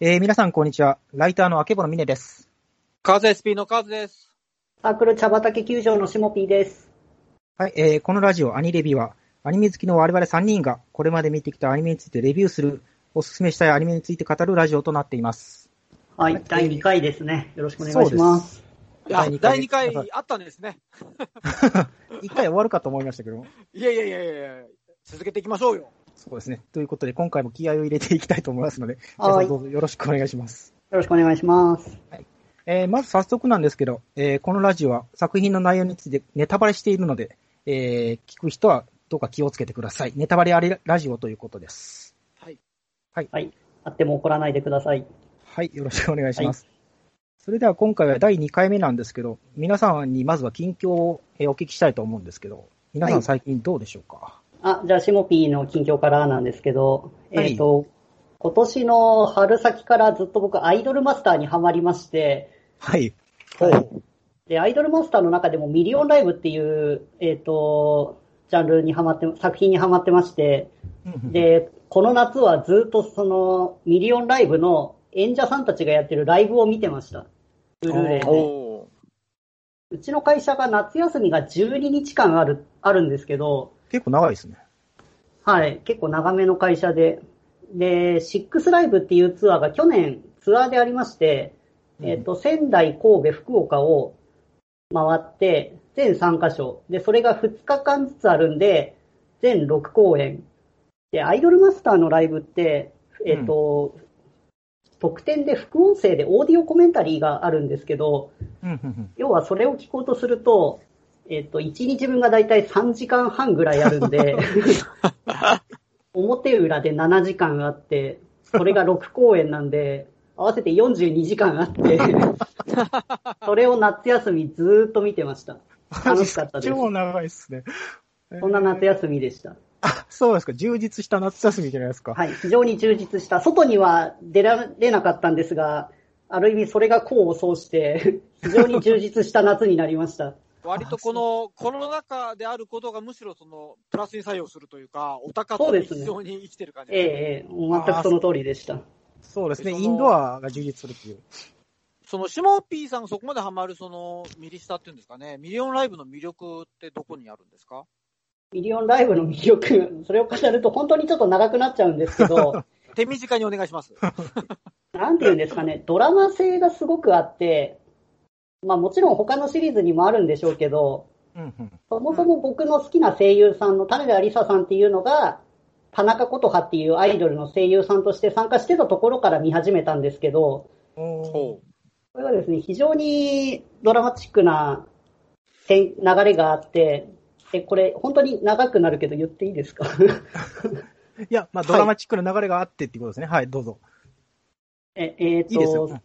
えー皆さん、こんにちは。ライターの明保の峰です。カズ SP のカズです。サークル茶畑球場のしもぴーです。はい、えーこのラジオ、アニレビは、アニメ好きの我々3人が、これまで見てきたアニメについてレビューする、おすすめしたいアニメについて語るラジオとなっています。はい、はい第2回ですね。よろしくお願いします。いや、第第2二回回あったんですね。一回終わるかと思いましたけど、いやいやいやいやいや続けていきましょうよ。そうですね。ということで、今回も気合を入れていきたいと思いますので、皆はいさんどうぞよろしくお願いします。よろしくお願いします。えーまず早速なんですけど、えーこのラジオは作品の内容についてネタバレしているので、えー聞く人はどうか気をつけてください。ネタバレありラジオということです。はい。はい。あっても怒らないでください。はい、よろしくお願いします。それでは今回は第2回目なんですけど、皆さんにまずは近況をえーお聞きしたいと思うんですけど、皆さはいん最近どうでしょうか、あ、じゃあしもぴーの近況からなんですけど、はい。えっ、と、今年の春先からずっと僕アイドルマスターにハマりまして、はい。はい。で、アイドルマスターの中でもミリオンライブっていう、えっ、と、ジャンルにハマって、作品にハマってまして、で、この夏はずっとそのミリオンライブの演者さんたちがやってるライブを見てました。ブルーレイで。うちの会社が夏休みが12日間ある、あるんですけど、結構長いですね。はい、結構長めの会社で。で、シックスライブっていうツアーが去年ツアーでありまして、えっ、と、仙台、神戸、福岡を回って、全3カ所。で、それが2日間ずつあるんで、全6公演。で、アイドルマスターのライブって、えっ、と、特典で副音声でオーディオコメンタリーがあるんですけど、うんうんうん要はそれを聞こうとすると、えっ、と、1日分がだいたい3時間半ぐらいあるんで、表裏で7時間あって、それが6公演なんで、合わせて42時間あって、それを夏休みずーっと見てました。楽しかったです。超長いですね。そんな夏休みでした。あ、そうですか。充実した夏休みじゃないですか。はい、非常に充実した。外には出られなかったんですが、ある意味それが功を奏して、非常に充実した夏になりました。割とこのコロナ禍であることがむしろそのプラスに作用するというか、お高とそうですね非常に生きてる感じええええ、もう全くその通りでした。そうですね。インドアが充実するっていう。そのシモピーさんがそこまでハマるそのミリスタっていうんですかね、ミリオンライブの魅力ってどこにあるんですか？ミリオンライブの魅力、それを語ると本当にちょっと長くなっちゃうんですけど、手短にお願いします。なんていうんですかね、ドラマ性がすごくあって、まあもちろん他のシリーズにもあるんでしょうけど、うんうん。そもそも僕の好きな声優さんの種田理沙さんっていうのが、田中琴葉っていうアイドルの声優さんとして参加してたところから見始めたんですけど、これがですね、非常にドラマチックな点流れがあって、え、これ本当に長くなるけど言っていいですか？いや、まあ、ドラマチックな流れがあってっていうことですね。はい、どうぞ。え、えーといいですよ。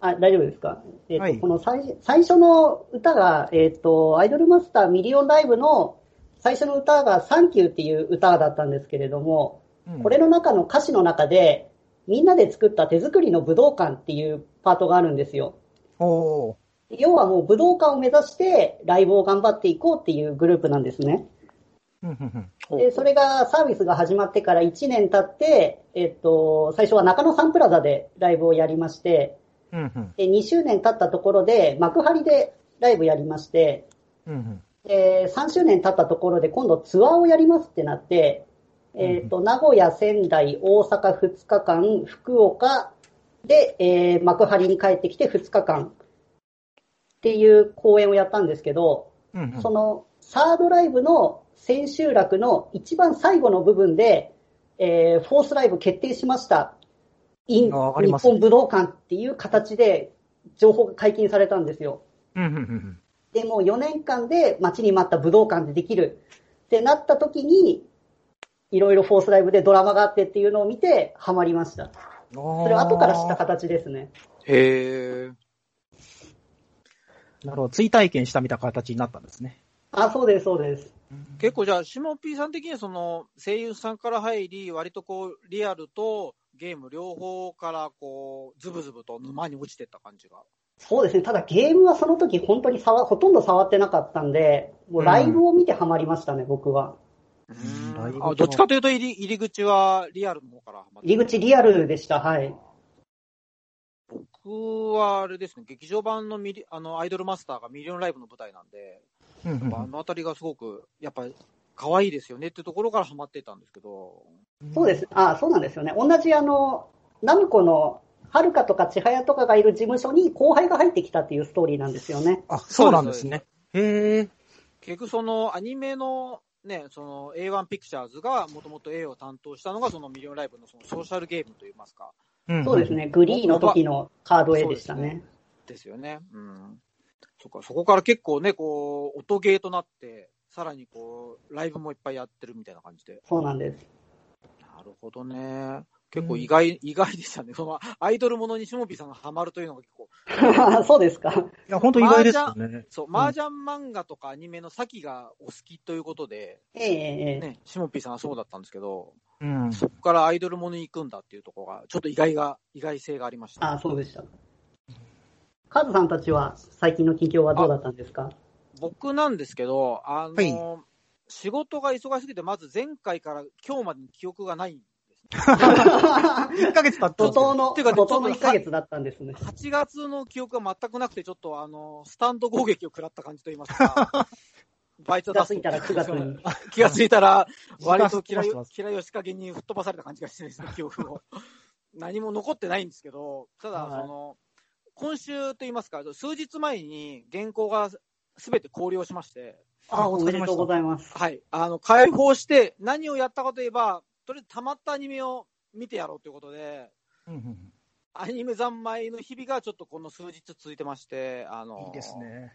あ、大丈夫ですか？えっ、と、はい。この最最初の歌が、えっ、と、アイドルマスターミリオンライブの最初の歌がサンキューっていう歌だったんですけれども、うん。これの中の歌詞の中で、みんなで作った手作りの武道館っていうパートがあるんですよ。おー。要はもう武道館を目指してライブを頑張っていこうっていうグループなんですね。で、それがサービスが始まってから1年経って、えっ、と、最初は中野サンプラザでライブをやりまして、うんうん。で、2周年経ったところで、幕張でライブやりまして、うんうん。で、3周年経ったところで今度ツアーをやりますってなって、えっ、と、名古屋、仙台、大阪2日間、福岡で、えー幕張に帰ってきて2日間。っていう公演をやったんですけど、うんうん。そのサードライブの千秋楽の一番最後の部分で、えーフォースライブ決定しました。かり日本武道館っていう形で情報が解禁されたんですよ。うんうんうんでもう4年間で待ちに待った武道館でできるってなった時に、いろいろフォースライブでドラマがあってっていうのを見てハマりました。そそれは後から知った形ですね。へえ。なるほど。追体験したみたいな形になったんですね。あ、そうです、そうです。結構じゃあ、シモピーさん的にはその声優さんから入り、割とこう、リアルとゲーム両方からこう、ズブズブと沼に落ちてった感じが。そうですね。ただゲームはその時本当に触ほとんど触ってなかったんで、もうライブを見てハマりましたね、僕は。んライブあどっちかというと入り入り口はリアルの方から入り口リアルでした、はい。僕はあれですね、劇場版のミリあのアイドルマスターがミリオンライブの舞台なんで、うんうんあのあたりがすごく、やっぱり可愛いですよねっていうところからハマってたんですけど、そうです。あ、そうなんですよね。同じあの、ナムコの、はるかとか千早とかがいる事務所に後輩が入ってきたっていうストーリーなんですよね。あ、そうなんですね。へえ。結局そのアニメのね、その A1 ピクチャーズがもともと A を担当したのがそのミリオンライブのそのソーシャルゲームといいますか、うんそうです。ね。グリーの時のカード絵でしたね。ですよね。うん。そっか、そこから結構ね、こう、音ゲーとなって、さらにこう、ライブもいっぱいやってるみたいな感じで。そうなんです。なるほどね。結構意外、意外でしたね。その、アイドルものにしもぴーさんがハマるというのが結構、そうですか。いや、本当意外ですよね。そう、ん麻雀漫画とかアニメの先がお好きということで、ええええね、しもぴーさんはそうだったんですけど、うん。そこからアイドルものに行くんだっていうところが、ちょっと意外が、意外性がありました。あ、そうでした。カズさんたちは最近の近況はどうだったんですか？僕なんですけど、あの、はい仕事が忙しすぎて、まず前回から今日までの記憶がないんですね。1ヶ月経ったんですけど怒涛の、ていうかね怒涛のちょっと1ヶ月だったんですね。8月の記憶が全くなくて、ちょっとあの、スタンド攻撃を食らった感じといいますか、バイト気がついたら9月に。気がついたら、割と嫌い嫌い吉加減に吹っ飛ばされた感じがしてですね、記憶を。何も残ってないんですけど、ただ、はいその、今週といいますか、数日前に原稿がすべて考慮しまして、あ、おめでとうご。ざいます。はい、あの、解放して、何をやったかといえば、とりあえず溜まったアニメを見てやろうということで、うんうんアニメ三昧の日々がちょっとこの数日続いてまして、あの、いいですね。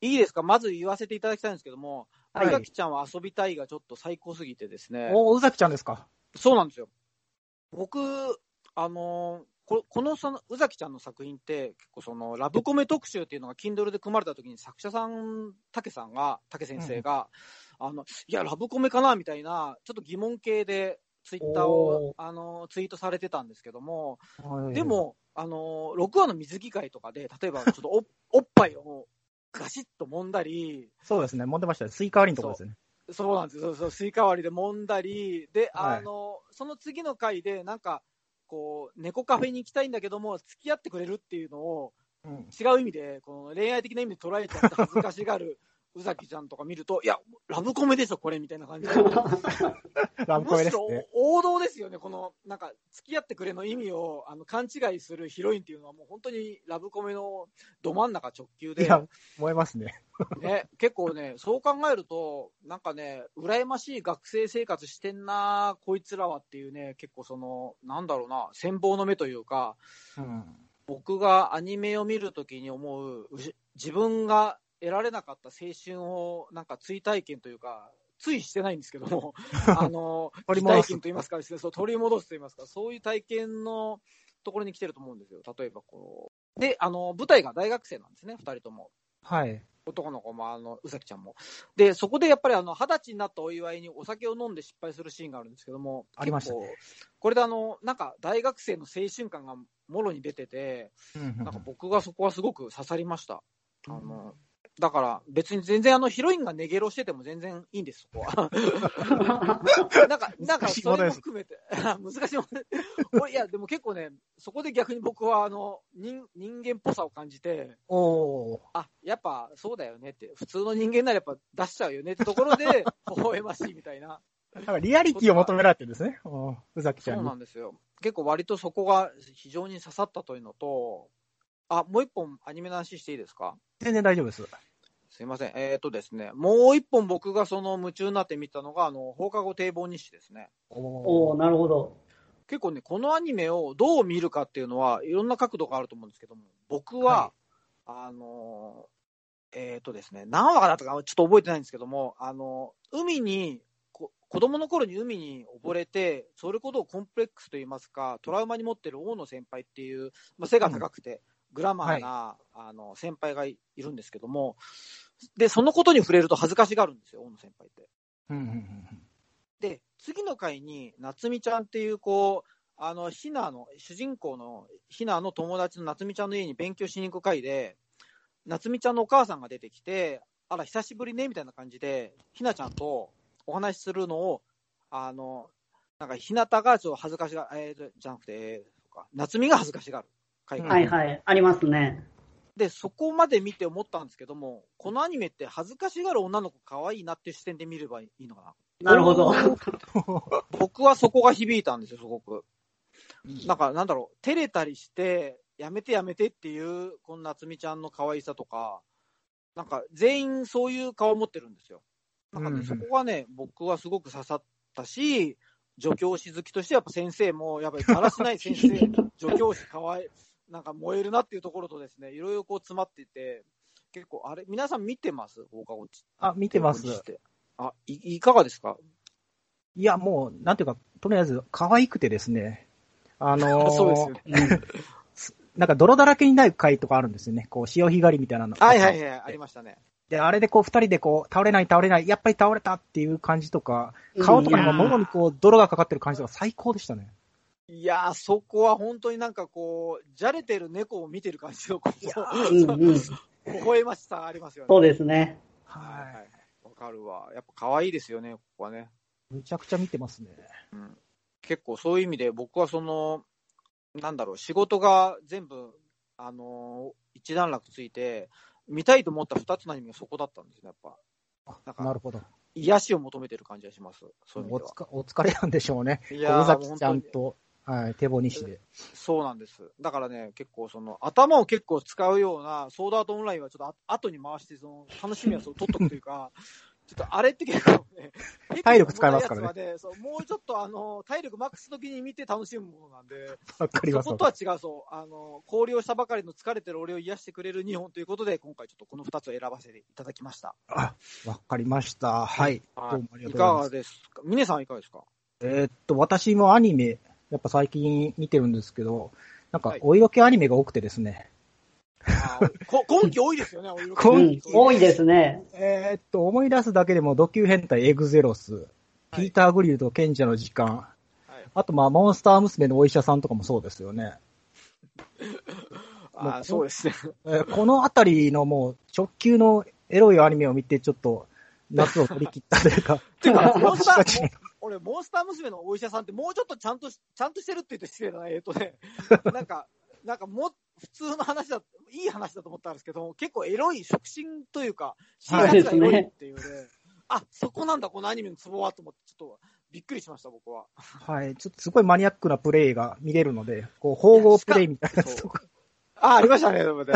いいですか？まず言わせていただきたいんですけども、はい宇崎ちゃんは遊びたいがちょっと最高すぎてですね。お、宇崎ちゃんですか？そうなんですよ。僕、あのここのその宇崎ちゃんの作品って、結構そのラブコメ特集っていうのが Kindle で組まれた時に作者さん、竹さんが、竹先生が、あの、いや、ラブコメかなみたいな、ちょっと疑問系でツイッターをお、あの、ツイートされてたんですけども、はいで、も、あの、6話の水着会とかで、例えばちょっとお おっぱいをガシッと揉んだり、そうですね。揉んでましたね。スイカ割りのとこですね。そうなんですよ。そうそう、スイカ割りで揉んだり、で、はいあの、その次の回で、なんか、こう、猫カフェに行きたいんだけども、付き合ってくれるっていうのを、うん。違う意味で、この恋愛的な意味で捉えちゃって恥ずかしがる宇崎ちゃんとか見ると、いや、ラブコメでしょ、これ、みたいな感じで。ラブコメですむしろね。王道ですよね、この、なんか、付き合ってくれの意味を、あの、勘違いするヒロインっていうのは、もう本当にラブコメのど真ん中直球で。いや、燃えますね。ね、結構ね、そう考えると、なんかね、羨ましい学生生活してんな、こいつらはっていうね、結構その、なんだろうな、羨望の目というか、うん。僕がアニメを見るときに思う、自分が得られなかった青春を、なんか追体験というか、ついしてないんですけども、あの、取り戻す追体験と言いますかですね、そう、取り戻すと言いますか、そういう体験のところに来てると思うんですよ。例えばこう。で、あの、舞台が大学生なんですね、二人とも。はい。男の子も、あの、宇崎ちゃんも。で、そこでやっぱりあの、二十歳になったお祝いにお酒を飲んで失敗するシーンがあるんですけども。ありましたねこれであの、なんか大学生の青春感がもろに出てて、うんなんか僕がそこはすごく刺さりました。あの、だから別に全然あのヒロインがネゲロしてても全然いいんです、そこは。なんか、なんかそれも含めて、難しいもんいや、でも結構ね、そこで逆に僕はあの、人人間っぽさを感じて、おー。あ、やっぱそうだよねって、普通の人間ならやっぱ出しちゃうよねってところで、微笑ましいみたいな。なんかリアリティを求められてるんですね。うん宇崎ちそうゃんに。なんですよ。結構割とそこが非常に刺さったというのと、あ、もう一本アニメの話していいですか？全然大丈夫です。すいません。えっ、ー、とですね、もう一本僕がその夢中になって見たのが、あの、放課後堤防日誌ですね。おおーなるほど。結構ね、このアニメをどう見るかっていうのは、いろんな角度があると思うんですけども、僕は、あのー、えっ、ー、とですね、何話かだったかちょっと覚えてないんですけども、あのー、海に、こ子供の頃に海に溺れて、それこそコンプレックスといいますか、トラウマに持ってる大野先輩っていう、まあ、背が高くて、グラマーな、あの、先輩がいるんですけども、で、そのことに触れると恥ずかしがるんですよ、大野先輩って。うんうんうんで、次の回に、夏美ちゃんっていう、こう、あの、ひなの、主人公のひなの友達の夏美ちゃんの家に勉強しに行く回で、夏美ちゃんのお母さんが出てきて、あら、久しぶりね、みたいな感じで、ひなちゃんとお話しするのを、あの、なんか、ひなたがちょっと恥ずかしが、えーと、じゃなくて、夏美が恥ずかしがるはいはい。ありますね。で、そこまで見て思ったんですけども、このアニメって恥ずかしがる女の子可愛いなっていう視点で見ればいいのかな。なるほど。僕はそこが響いたんですよ、すごく。なんか、なんだろう、照れたりして、やめてやめてっていう、この夏美ちゃんの可愛さとか、なんか、全員そういう顔を持ってるんですよ。なんかね、うんそこがね、僕はすごく刺さったし、助教師好きとしてやっぱ先生も、やっぱりだらしない先生、助教師可愛い、なんか燃えるなっていうところとですね、いろいろこう詰まっていて、結構、あれ、皆さん見てます？放課後ちあ、見てます。あ、いいかがですか？いや、もう、なんていうか、とりあえず、可愛くてですね。あのー そうですよね。うんなんか泥だらけになる回とかあるんですよね。こう、潮干狩りみたいなの。はいはいはい、ありましたね。で、あれでこう、二人でこう、倒れない倒れない、やっぱり倒れたっていう感じとか、顔とかにも喉にこう、泥がかかってる感じとか最高でしたね。いやー、そこは本当になんかこう、じゃれてる猫を見てる感じの、こうんうん。う、微笑ましさがありますよね。そうですね。はい。わかるわ。やっぱ可愛いですよね、ここはね。い。むちゃくちゃ見てますね。うん。結構そういう意味で僕はその、なんだろう、仕事が全部、あのー一段落ついて、見たいと思った二つのアニメがそこだったんですね、やっぱ。なんかなるほど。癒しを求めてる感じがします。そういう意お疲れなんでしょうね。いやー尾崎ちゃん本と、はい、手棒西で。そうなんです。だからね、結構その、頭を結構使うような、ソードアートオンラインはちょっとあ後に回して、その、楽しみはそう取っとくというか、ちょっとあれって結構ね、体力使いますからねそうもうちょっとあの、体力マックスの時に見て楽しむものなんで、わかります。そことは違うそう、あの、氷をしたばかりの疲れてる俺を癒してくれる2本ということで、今回ちょっとこの2つを選ばせていただきました。あ、わかりました。はい。どうもありがとうございいかます。がですか？峰さんいかがですか？えーっと、私もアニメ、やっぱ最近見てるんですけど、なんかはい、お色気アニメが多くてですね。あーこ 今期多いですよね、お色気今うん。多いですね。えーっと、思い出すだけでも、ド級変態エグゼロス、ピーター・グリルと賢者の時間、はいあと、まあ、モンスター娘のお医者さんとかもそうですよね。あーそうですね。えーこのあたりのもう、直球のエロいアニメを見て、ちょっと、夏を取り切ったというか、ていうか、モンスター、俺、モンスター娘のお医者さんってもうちょっとちゃんとし、ちゃんとしてるって言うと失礼だな、えっとね、なんか、なんかもう、普通の話だ、いい話だと思ったんですけど、結構エロい、触診というか、診察がエロいっていうね、あ、そこなんだ、このアニメのツボはと思って、ちょっとびっくりしました、僕は。はい、ちょっとすごいマニアックなプレイが見れるので、こう、縫合プレイみたいなやつとか。あ、ありましたね、でもね。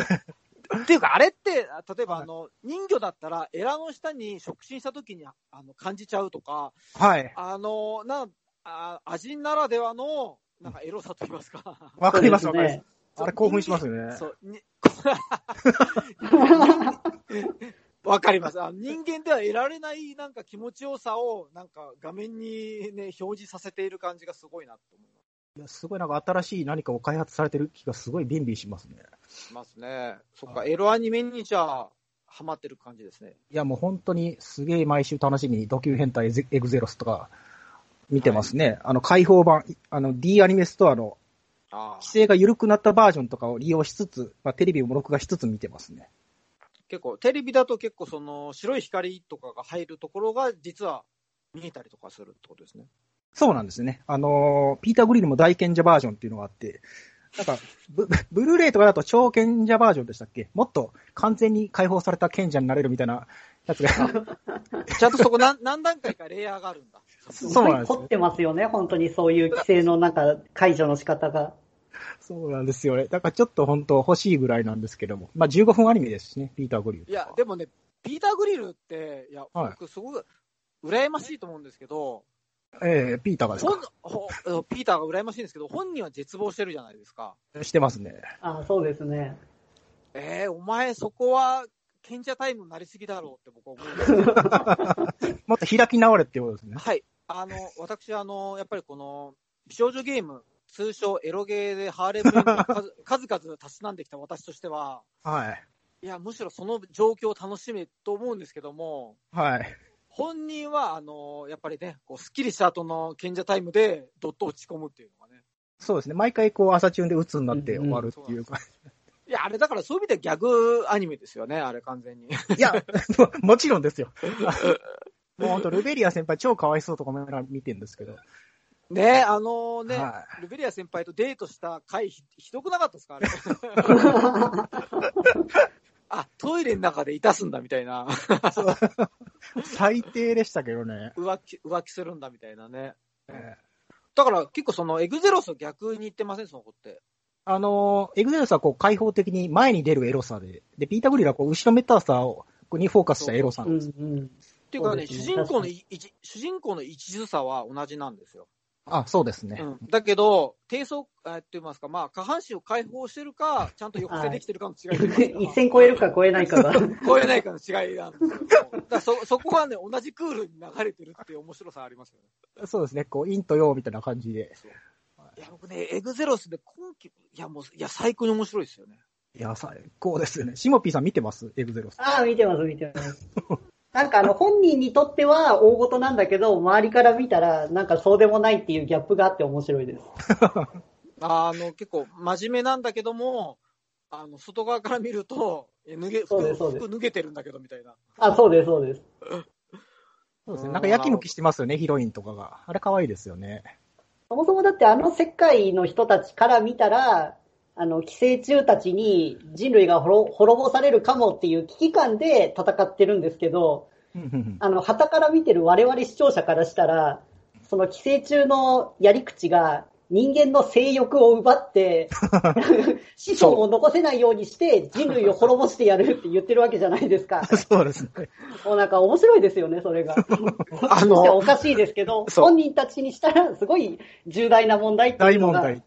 っていうか、あれって、例えば、あの、人魚だったら、エラの下に触診した時に、あの、感じちゃうとか、はい。あの、な、あ味ならではの、なんかエロさと言いますか。わかります、わかります。あれ興奮しますよね。そう、に、わかります。あの人間では得られないなんか気持ちよさを、なんか画面にね、表示させている感じがすごいなと思いいやすごいなんか新しい何かを開発されてる気がすごいビンビンしますね。ますね。そっか、エロアニメにじゃあ、ハマってる感じですね。いやもう本当にすげえ毎週楽しみにドキュ変態エグゼロスとか見てますね。あの開放版、あの D アニメストアの規制が緩くなったバージョンとかを利用しつつ、まあ、テレビも録画しつつ見てますね。結構、テレビだと結構その、白い光とかが入るところが、実は見えたりとかするってことですね。そうなんですね。あのーピーター・グリルも大賢者バージョンっていうのがあって、なんか、ブ ブルーレイとかだと超賢者バージョンでしたっけ？もっと完全に解放された賢者になれるみたいなやつが。ちゃんとそこ何何段階かレイヤーがあるんだ。そうなんですよ凝ってますよね、本当にそういう規制のなんか解除の仕方が。そうなんですよね。だからちょっと本当欲しいぐらいなんですけども。まあ15分アニメですしね、ピーター・グリル。いや、でもね、ピーター・グリルって、いや、はい僕すごく羨ましいと思うんですけど、ええピーターがです本かほ ピーターが羨ましいんですけど、本人は絶望してるじゃないですか。してますね。あそうですね。えー、お前そこは賢者タイムになりすぎだろうって僕は思うんですよ もっと開き直れってことですね。はい。あの、私、あの、やっぱりこの、美少女ゲーム、通称エロゲーでハーレム 数々たしなんできた私としては、はい。いや、むしろその状況を楽しめと思うんですけども、はい。本人は、あの、やっぱりね、こう、スッキリした後の賢者タイムで、どっと落ち込むっていうのがね。そうですね。毎回こう朝チューンで鬱になって終わるっていうか。いや、あれだからそういう意味ではギャグアニメですよね、あれ完全に。いや、も もちろんですよ。もう本当ルベリア先輩超かわいそうとか思いながら見てるんですけど。ねあのね、はルベリア先輩とデートした回ひ、ひどくなかったですかあれ。あ、トイレの中でいたすんだみたいな。最低でしたけどね。浮気、浮気するんだみたいなね。えーだから結構そのエグゼロスを逆に言ってません、その子って。あのー、エグゼルスはこう開放的に前に出るエロさで、で、ピーター・グリルはこう後ろめたさをにフォーカスしたエロさなんです。うんっていうかね、ね主人公の主人公の一途さは同じなんですよ。あ、そうですね。うん、だけど、低層、えーって言いますか、まあ、下半身を解放してるか、ちゃんと抑制できてるかの違いとい一線超えるか超えないかが。超えないかの違いなんですけど、そ、そこはね、同じクールに流れてるっていう面白さありますよね。そうですね。こう、陰と陽みたいな感じで。いや、僕ね、エグゼロスで今季、いや、もう、いや、最高に面白いですよね。いや、最高ですよね。シモピーさん見てます？エグゼロス。ああ、見てます、見てます。なんかあの、本人にとっては大事なんだけど、周りから見たら、なんかそうでもないっていうギャップがあって面白いです。あの、結構、真面目なんだけども、あの、外側から見ると、え脱げ、服そうですそうです服脱げてるんだけど、みたいな。あ、そうです、そうです。そうですね。なんかやきもきしてますよね、ヒロインとかが。あれ可愛いですよね。そもそもだってあの世界の人たちから見たら、あの、寄生虫たちに人類が滅滅ぼされるかもっていう危機感で戦ってるんですけど、あの、旗から見てる我々視聴者からしたら、その寄生虫のやり口が人間の性欲を奪って、子孫を残せないようにして人類を滅ぼしてやるって言ってるわけじゃないですか。そうですね。もうなんか面白いですよね、それが。あそしておの、かしいですけど、本人たちにしたらすごい重大な問題ってい大うのが。問題。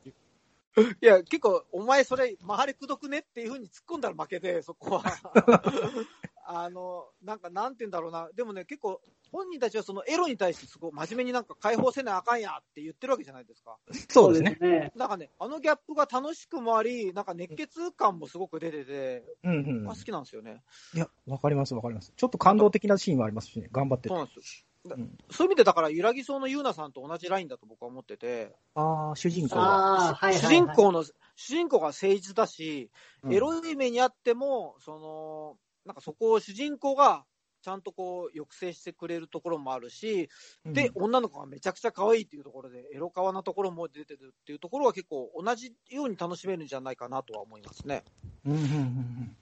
いや、結構、お前それ、周りくどくねっていうふうに突っ込んだら負けで、そこは。あの、なんか、なんて言うんだろうな。でもね、結構、本人たちはそのエロに対してすごい真面目になんか解放せなあかんやって言ってるわけじゃないですか。そうですね。ね。なんかね、あのギャップが楽しくもあり、なんか熱血感もすごく出てて、うんうんあ好。きなんですよね。いや、わかりますわかります。ちょっと感動的なシーンもありますしね。頑張ってて。そうなんですよ。だうんそういう意味で、だから、揺らぎそうのゆうなさんと同じラインだと僕は思ってて、ああ、主人公が。はいはい、はい。主人公の、主人公が誠実だし、うんエロい目にあっても、その、なんかそこを主人公がちゃんとこう抑制してくれるところもあるし、で、女の子がめちゃくちゃ可愛いっていうところで、エロカなところも出てるっていうところは結構同じように楽しめるんじゃないかなとは思いますね。うんうんうんうん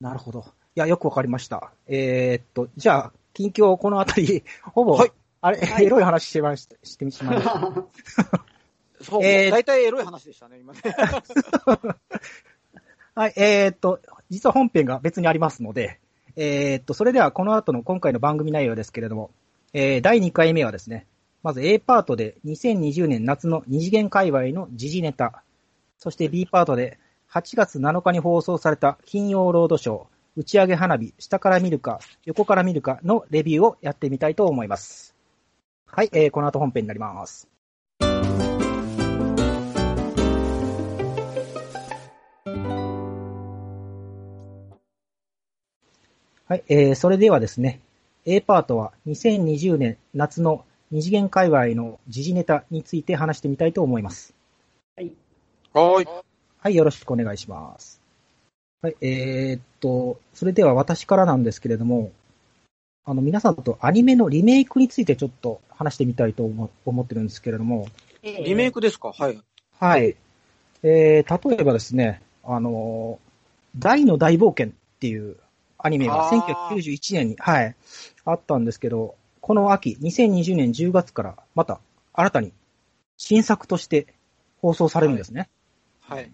なるほど。いや、よくわかりました。えーっと、じゃあ、近況このあたり、ほぼ、はいあれ、はいエロい話してました、してしまいました。そう、えー大体エロい話でしたね、今ね。はい、えーっと、実は本編が別にありますので、えーっと、それではこの後の今回の番組内容ですけれども、えー第2回目はですね、まず A パートで2020年夏の二次元界隈の時事ネタ、そして B パートで8月7日に放送された金曜ロードショー、打ち上げ花火、下から見るか、横から見るかのレビューをやってみたいと思います。はい、えーこの後本編になります。はい、えー、それではですね、A パートは2020年夏の二次元界隈の時事ネタについて話してみたいと思います。はい。はい、よろしくお願いします。はい、えー、っと、それでは私からなんですけれども、あの、皆さんとアニメのリメイクについてちょっと話してみたいと思思ってるんですけれども、リメイクですか？はい。はい。えー、例えばですね、あの、大の大冒険っていうアニメがあー1991年に、はい、あったんですけど、この秋、2020年10月からまた新たに新作として放送されるんですね。はい。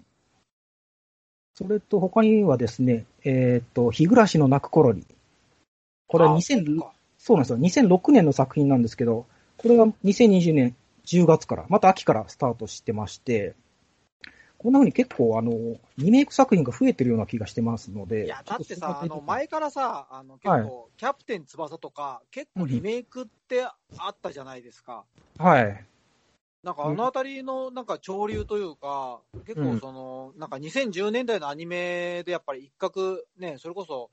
それと他にはですね、えっ、と、日暮らしの泣く頃に。これはあ2000そうなんですよ。2006年の作品なんですけど、これが2020年10月から、また秋からスタートしてまして、こんな風に結構あの、リメイク作品が増えてるような気がしてますので。いや、だってさ、あの、前からさ、あの、結はい構、キャプテン翼とか、結構リメイクってあったじゃないですか。はい。なんかあのあたりのなんか潮流というか、結構その、なんか2010年代のアニメでやっぱり一角、ね、それこそ、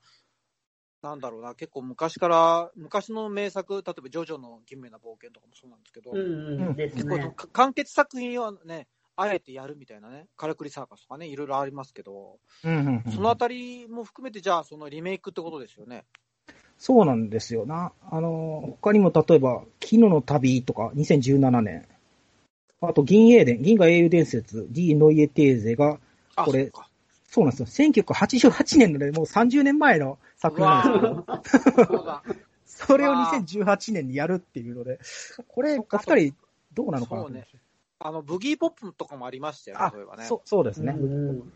なんだろうな、結構昔から、昔の名作、例えばジョジョの奇妙な冒険とかもそうなんですけど、うんうん、です結構完結作品はね、あえてやるみたいなね、カラクリサーカスとかね、いろいろありますけど、うんうんうんそのあたりも含めて、じゃあそのリメイクってことですよね。そうなんですよな。あの、他にも例えば、昨日の旅とか2017年。あと、銀英伝、銀河英雄伝説、D ノイエテーゼが、あ、これそうか。そうなんですよ。1988年のね、もう30年前の作品なんですけど、それを2018年にやるっていうので、これ、お二人、どうなのかなと思いましあの、ブギーポップとかもありましたよね、たそういえばね。そう、そうですね。うん。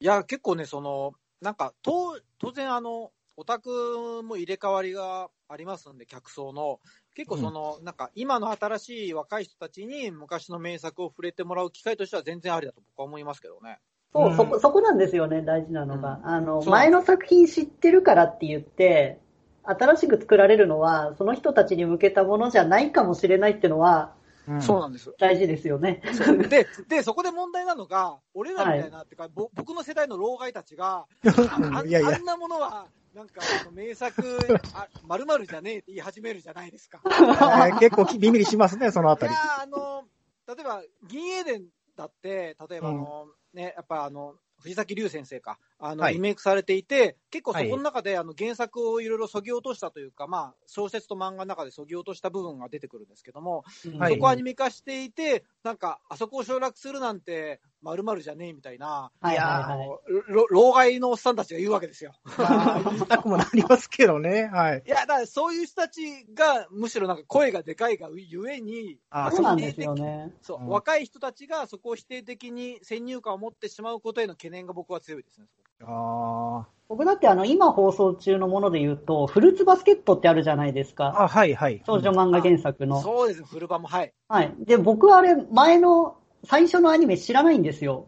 いや、結構ね、その、なんか、と当然、あの、オタクも入れ替わりがありますんで、客層の。結構その、なんか、今の新しい若い人たちに昔の名作を触れてもらう機会としては全然ありだと僕は思いますけどね。そうう、んそこ、そこなんですよね、大事なのが。うんあの、前の作品知ってるからって言って、新しく作られるのは、その人たちに向けたものじゃないかもしれないってのは、うんそうなんです。大事ですよね。で、で、そこで問題なのが、俺らみたいな、ってか、ぼ僕の世代の老害たちが、あ あいやいや あんなものは、なんか、名作、あ、〇〇じゃねえって言い始めるじゃないですか。えー結構ビビりしますね、そのあたり。いやーあの、例えば、銀英伝だって、例えばあの、ね、やっぱあの、藤崎龍先生か、あの、はい。リメイクされていて、結構そはい。この中で、あの、原作をいろいろ削ぎ落としたというか、まあ、小説と漫画の中で削ぎ落とした部分が出てくるんですけども、はい。そこをアニメ化していて、なんか、あそこを省略するなんて、〇〇じゃねえみたいな、はいやはいはい。あのろ老害のおっさんたちが言うわけですよ。まあ、言いたくもなりますけどね。はい。いや、だからそういう人たちが、むしろなんか声がでかいがゆえに、あそうなんですよね。そう、うん若い人たちがそこを否定的に先入観を持ってしまうことへの懸念が僕は強いですね。あ僕だってあの、今放送中のもので言うと、フルーツバスケットってあるじゃないですーか。あ、はいはい。少女漫画原作の。そうですね、フルバも、はい。はい。で、僕はあれ、前の、最初のアニメ知らないんですよ。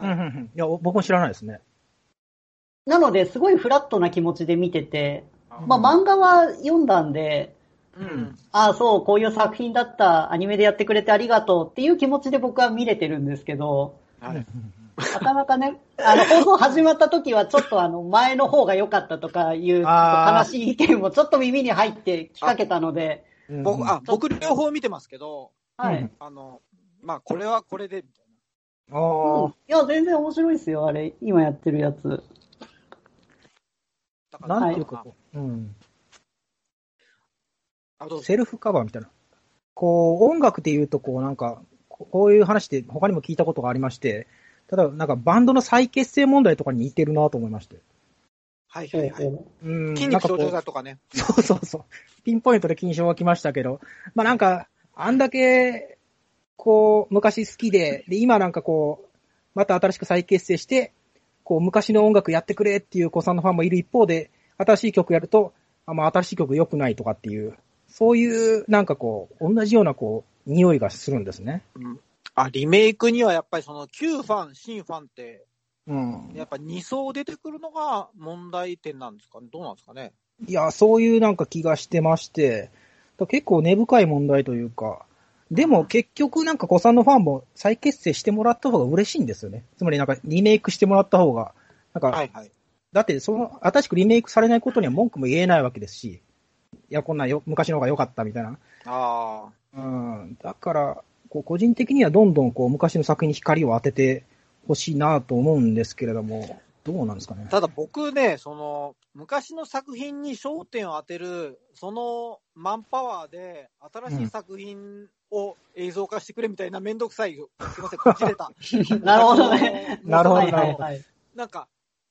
うんうんうん。いや、僕も知らないですね。なので、すごいフラットな気持ちで見てて、うんまあ漫画は読んだんで、うん。ああ、そう、こういう作品だった、アニメでやってくれてありがとうっていう気持ちで僕は見れてるんですけど、はい。なかなかね、あの、放送始まった時はちょっとあの、前の方が良かったとかいう、悲しい意見もちょっと耳に入ってきかけたので、うん僕、あ、僕両方見てますけど、はい。うんあの、まあ、これはこれで、みたいあうんいや、全然面白いですよ、あれ。今やってるやつ。な。だかあ、らなんていうかこう、うん。あ、どうぞ。セルフカバーみたいな。こう、音楽で言うと、こう、なんか、ここういう話って他にも聞いたことがありまして、ただ、なんかバンドの再結成問題とかに似てるなと思いまして。はいはいはい。うん。筋肉症状剤とかね。そうそうそう。ピンポイントで金賞が来ましたけど、まあなんか、あんだけ、こう、昔好きで、で、今なんかこう、また新しく再結成して、こう、昔の音楽やってくれっていう子さんのファンもいる一方で、新しい曲やると、あ、まあ新しい曲良くないとかっていう、そういう、なんかこう、同じようなこう、匂いがするんですね。うん。あ、リメイクにはやっぱりその旧ファン、新ファンって、うん。やっぱ2層出てくるのが問題点なんですか？ね。どうなんですかね？いや、そういうなんか気がしてまして、だ結構根深い問題というか、でも結局なんか子さんのファンも再結成してもらった方が嬉しいんですよね。つまりなんかリメイクしてもらった方が、なんか、はいはい。だってその、新しくリメイクされないことには文句も言えないわけですし、いや、こんなんよ、昔の方が良かったみたいな。あうん。だから、こう個人的にはどんどんこう昔の作品に光を当ててほしいなと思うんですけれども、どうなんですかねあ。。ただ僕ね、その、昔の作品に焦点を当てる、そのマンパワーで、新しい作品を映像化してくれみたいなめんどくさいよ。すいません、こじれた。なるほどね。なるほどはいはいはい。なんか、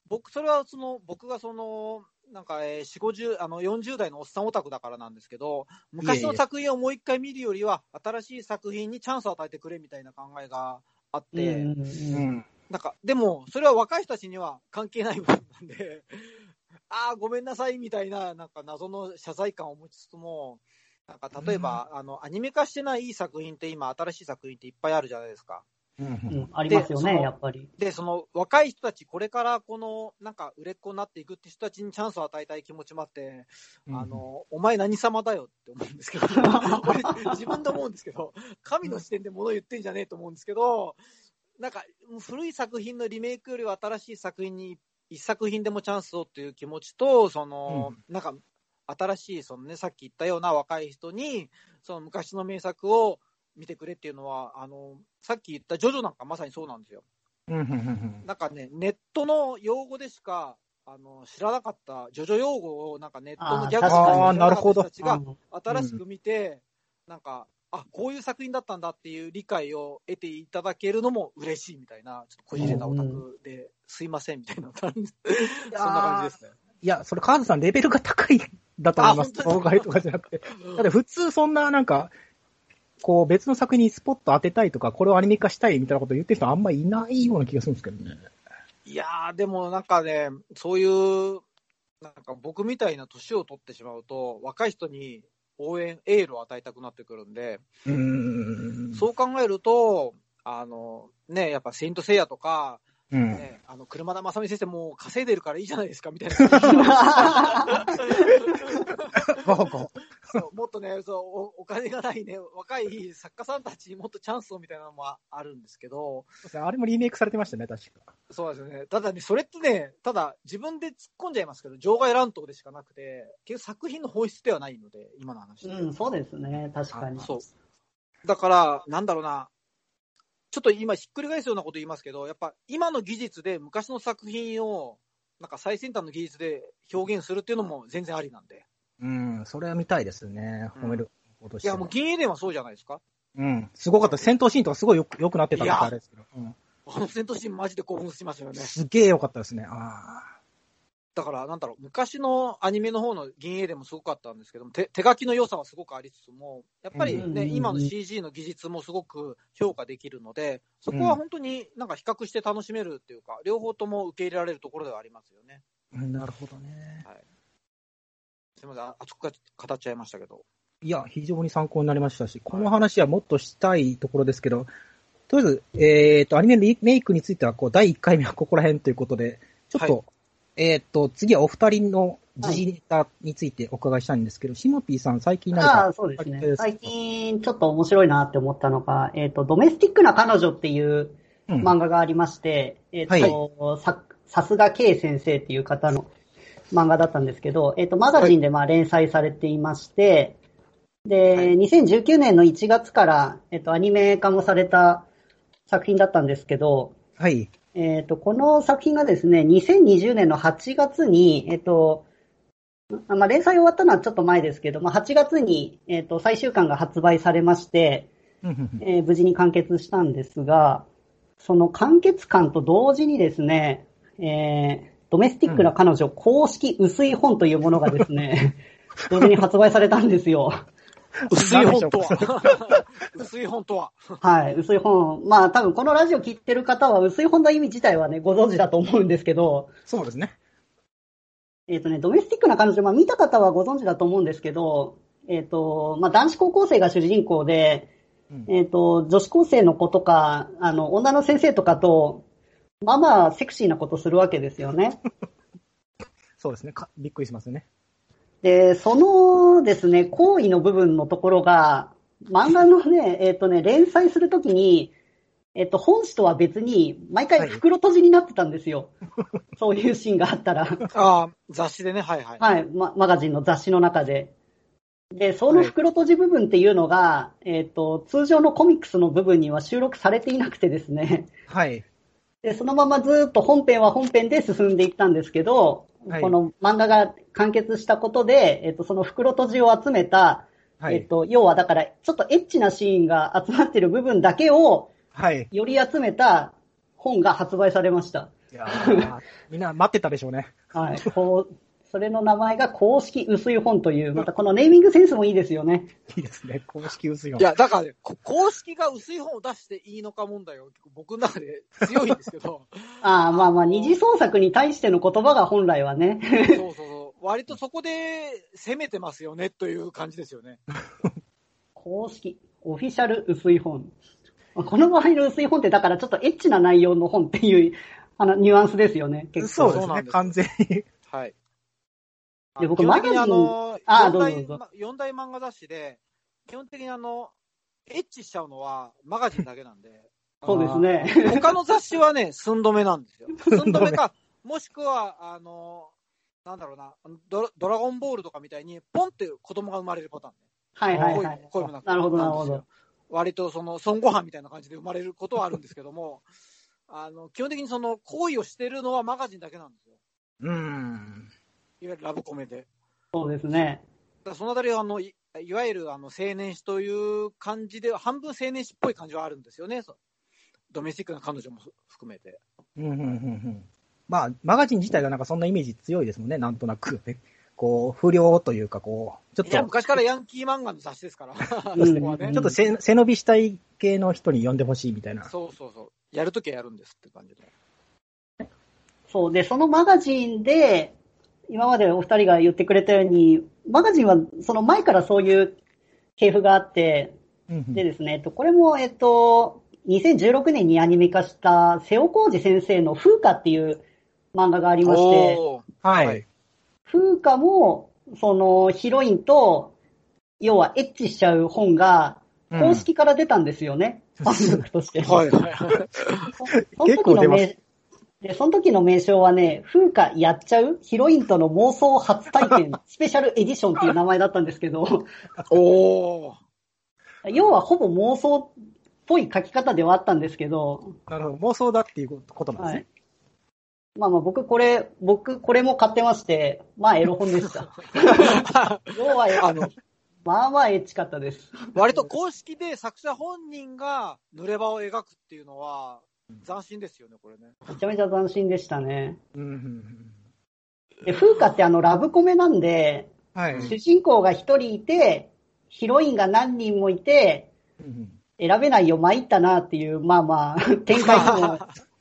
僕、それはその、僕がその、なんか、えー、4、50、あの、40代のおっさんオタクだからなんですけど、昔の作品をもう一回見るよりは、新しい作品にチャンスを与えてくれみたいな考えがあって、うん。なんか、でも、それは若い人たちには関係ない部分なんで、ああ、ごめんなさいみたいな、なんか謎の謝罪感を持ちつつも、なんか例えば、あの、アニメ化してないいい作品って今、新しい作品っていっぱいあるじゃないですか。うんうんありますよね、やっぱり。で、その若い人たち、これからこの、なんか売れっ子になっていくって人たちにチャンスを与えたい気持ちもあって、うんあの、お前何様だよって思うんですけど、俺自分で思うんですけど、神の視点で物言ってんじゃねえと思うんですけど、なんか古い作品のリメイクよりは新しい作品に一作品でもチャンスをっていう気持ちと、その、なんか新しい、そのね、さっき言ったような若い人に、その昔の名作を見てくれっていうのは、あの、さっき言ったジョジョなんかまさにそうなんですよ。うんうんうんなんかね、ネットの用語でしか、あの、知らなかった、ジョジョ用語をなんかネットのギャグしか人たちが、うん新しく見て、なんか、あ、こういう作品だったんだっていう理解を得ていただけるのも嬉しいみたいな、ちょっとこじれたオタクですいませんみたいな感じ、そんな感じですね。いや、それ、カーズさんレベルが高いんだと思います。妨害とかじゃなくて。だって普通そんななんか、こう別の作品にスポット当てたいとか、これをアニメ化したいみたいなこと言ってる人あんまりいないような気がするんですけどね。いやー、でもなんかね、そういう、なんか僕みたいな年を取ってしまうと、若い人に応援、エールを与えたくなってくるんで、うーん。そう考えると、あの、ね、やっぱセイントセイヤとか、う。ん。ね、あの、車田正美先生もう稼いでるからいいじゃないですか、みたいな。こうこそうもっとねそうお、お金がないね、若い作家さんたちにもっとチャンスをみたいなのもああるんですけど、うあれもリメイクされてましたね、確か。そうですよね。ただね、それってね、ただ自分で突っ込んじゃいますけど、場外乱闘でしかなくて、結局作品の本質ではないので、今の話。うん、そうですね。確かに。そう。だから、なんだろうな、ちょっと今ひっくり返すようなこと言いますけど、やっぱ今の技術で昔の作品を、なんか最先端の技術で表現するっていうのも全然ありなんで。うん、それは見たいですね。褒めることしては。いや、もう銀英伝はそうじゃないですか？うん。すごかった。戦闘シーンとかすごいよく良くなってたからいやあれですけど。うん。あ の戦闘シーンマジで興奮しますよね。すげえ良かったですね。あだから、なんだろう、昔のアニメの方の銀英伝もすごかったんですけども、手手書きの良さはすごくありつつも、やっぱりね、今の CG の技術もすごく評価できるので、そこは本当になんか比較して楽しめるっていうか、両方とも受け入れられるところではありますよね。あ。うんなるほどね。すみません、あ熱く語っちゃいましたけど。いや、非常に参考になりましたし、この話はもっとしたいところですけど、とりあえず、えっ、と、アニメメイクについては、こう、第1回目はここら辺ということで、ちょっと、はいえっ、と、次はお二人の時事ネタについてお伺いしたいんですけど、シモピーさん、最近かあ、そうですね。最近ちょっと面白いなって思ったのが、えっ、と、ドメスティックな彼女っていううん。漫画がありまして、えっ、と、さ、さすが K 先生っていう方の漫画だったんですけど、えっ、と、マガジンでまあ連載されていまして、で、はい。2019年の1月から、えっ、と、アニメ化もされた作品だったんですけど、はい。えっ、と、この作品がですね、2020年の8月に、えっ、と、あまあ、連載終わったのはちょっと前ですけど、まあ、8月に、えっ、と、最終巻が発売されまして、えー無事に完結したんですが、その完結感と同時にですね、えードメスティックな彼女公式薄い本というものがですね、同時に発売されたんですよ。薄い本とは。薄い本とは。はい、薄い本。まあ多分このラジオ聞いてる方は薄い本の意味自体はね、ご存知だと思うんですけど、そうですね。えっ、とね、ドメスティックな彼女、まあ見た方はご存知だと思うんですけど、えっ、と、まあ男子高校生が主人公で、うんえっ、と、女子高生の子とか、あの、女の先生とかと、まあまあセクシーなことするわけですよね。そうですね。かびっくりしますよね。で、そのですね、行為の部分のところが、漫画のね、えっ、とね、連載するときに、えっ、と、本誌とは別に、毎回袋閉じになってたんですよ。そういうシーンがあったら。ああ、雑誌でね、はいはい。はい、ま、マガジンの雑誌の中で。で、その袋閉じ部分っていうのが、えっ、と、通常のコミックスの部分には収録されていなくてですね。はい。で、そのままずっと本編は本編で進んでいったんですけど、はいこの漫画が完結したことで、えっ、と、その袋閉じを集めた、はい。えっ、と、要はだから、ちょっとエッチなシーンが集まってる部分だけを、はい。より集めた本が発売されました。いやーみんな待ってたでしょうね。はい。こう、それの名前が公式薄い本という、またこのネーミングセンスもいいですよね。いいですね。公式薄いよ。いや、だからね、こ公式が薄い本を出していいのか問題は僕の中で強いんですけど、ああ、まあまあ、二次創作に対しての言葉が本来はね。そうそうそう。割とそこで攻めてますよねという感じですよね。公式、オフィシャル薄い本。この場合の薄い本ってだからちょっとエッチな内容の本っていう、あの、ニュアンスですよね。結構。そうですね。完全に。はい。で僕基本的にあマの、あ四大どうぞどうぞま四大漫画雑誌で、基本的にあの、エッチしちゃうのはマガジンだけなんで、そうですね。他の雑誌はね、寸止めなんですよ。寸止めか、もしくは、あの、なんだろうな、ドラドラゴンボールとかみたいに、ポンって子供が生まれるパターンね。はいはいはいこういうのな。くなるほどなるほどんですよ。割とその、孫悟飯みたいな感じで生まれることはあるんですけども、あの、基本的にその、行為をしてるのはマガジンだけなんですよ。うーん。いわゆるラブコメで。そうですね。らそのあたりはあのい、いわゆるあの青年誌という感じで、半分青年誌っぽい感じはあるんですよね。そドメスティックな彼女も含めて。うん、うん、うん、うん。まあ、マガジン自体がなんかそんなイメージ強いですもんね、なんとなく。ねこう、不良というか、こう、ちょっいや、と、昔からヤンキー漫画の雑誌ですから。ちょっと背背伸びしたい系の人に読んでほしいみたいな。そうそうそう。やるときはやるんですって感じで。そう。で、そのマガジンで、今までお二人が言ってくれたように、マガジンはその前からそういう系譜があって、うんうんでですね、えっと、これも、えっと、2016年にアニメ化した瀬尾浩二先生の風花っていう漫画がありまして、はい。はい風花も、そのヒロインと、要はエッチしちゃう本が、公式から出たんですよね。ファンブックとして。はいはいはい。結構出ますで、その時の名称はね、風花やっちゃうヒロインとの妄想初体験 スペシャルエディションっていう名前だったんですけど、おー。要はほぼ妄想っぽい書き方ではあったんですけど、なるほど。妄想だっていうことなんですねはい。。まあまあ僕これ、僕これも買ってまして、まあエロ本でした。要はエロあの、まあまあエッチかったです。割と公式で作者本人が濡れ場を描くっていうのは、斬新ですよね、これね。めちゃめちゃ斬新でしたね。で、風花ってあのラブコメなんで、はい。主人公が一人いて、ヒロインが何人もいて、選べないよ、参ったなっていう、まあまあ、展開にも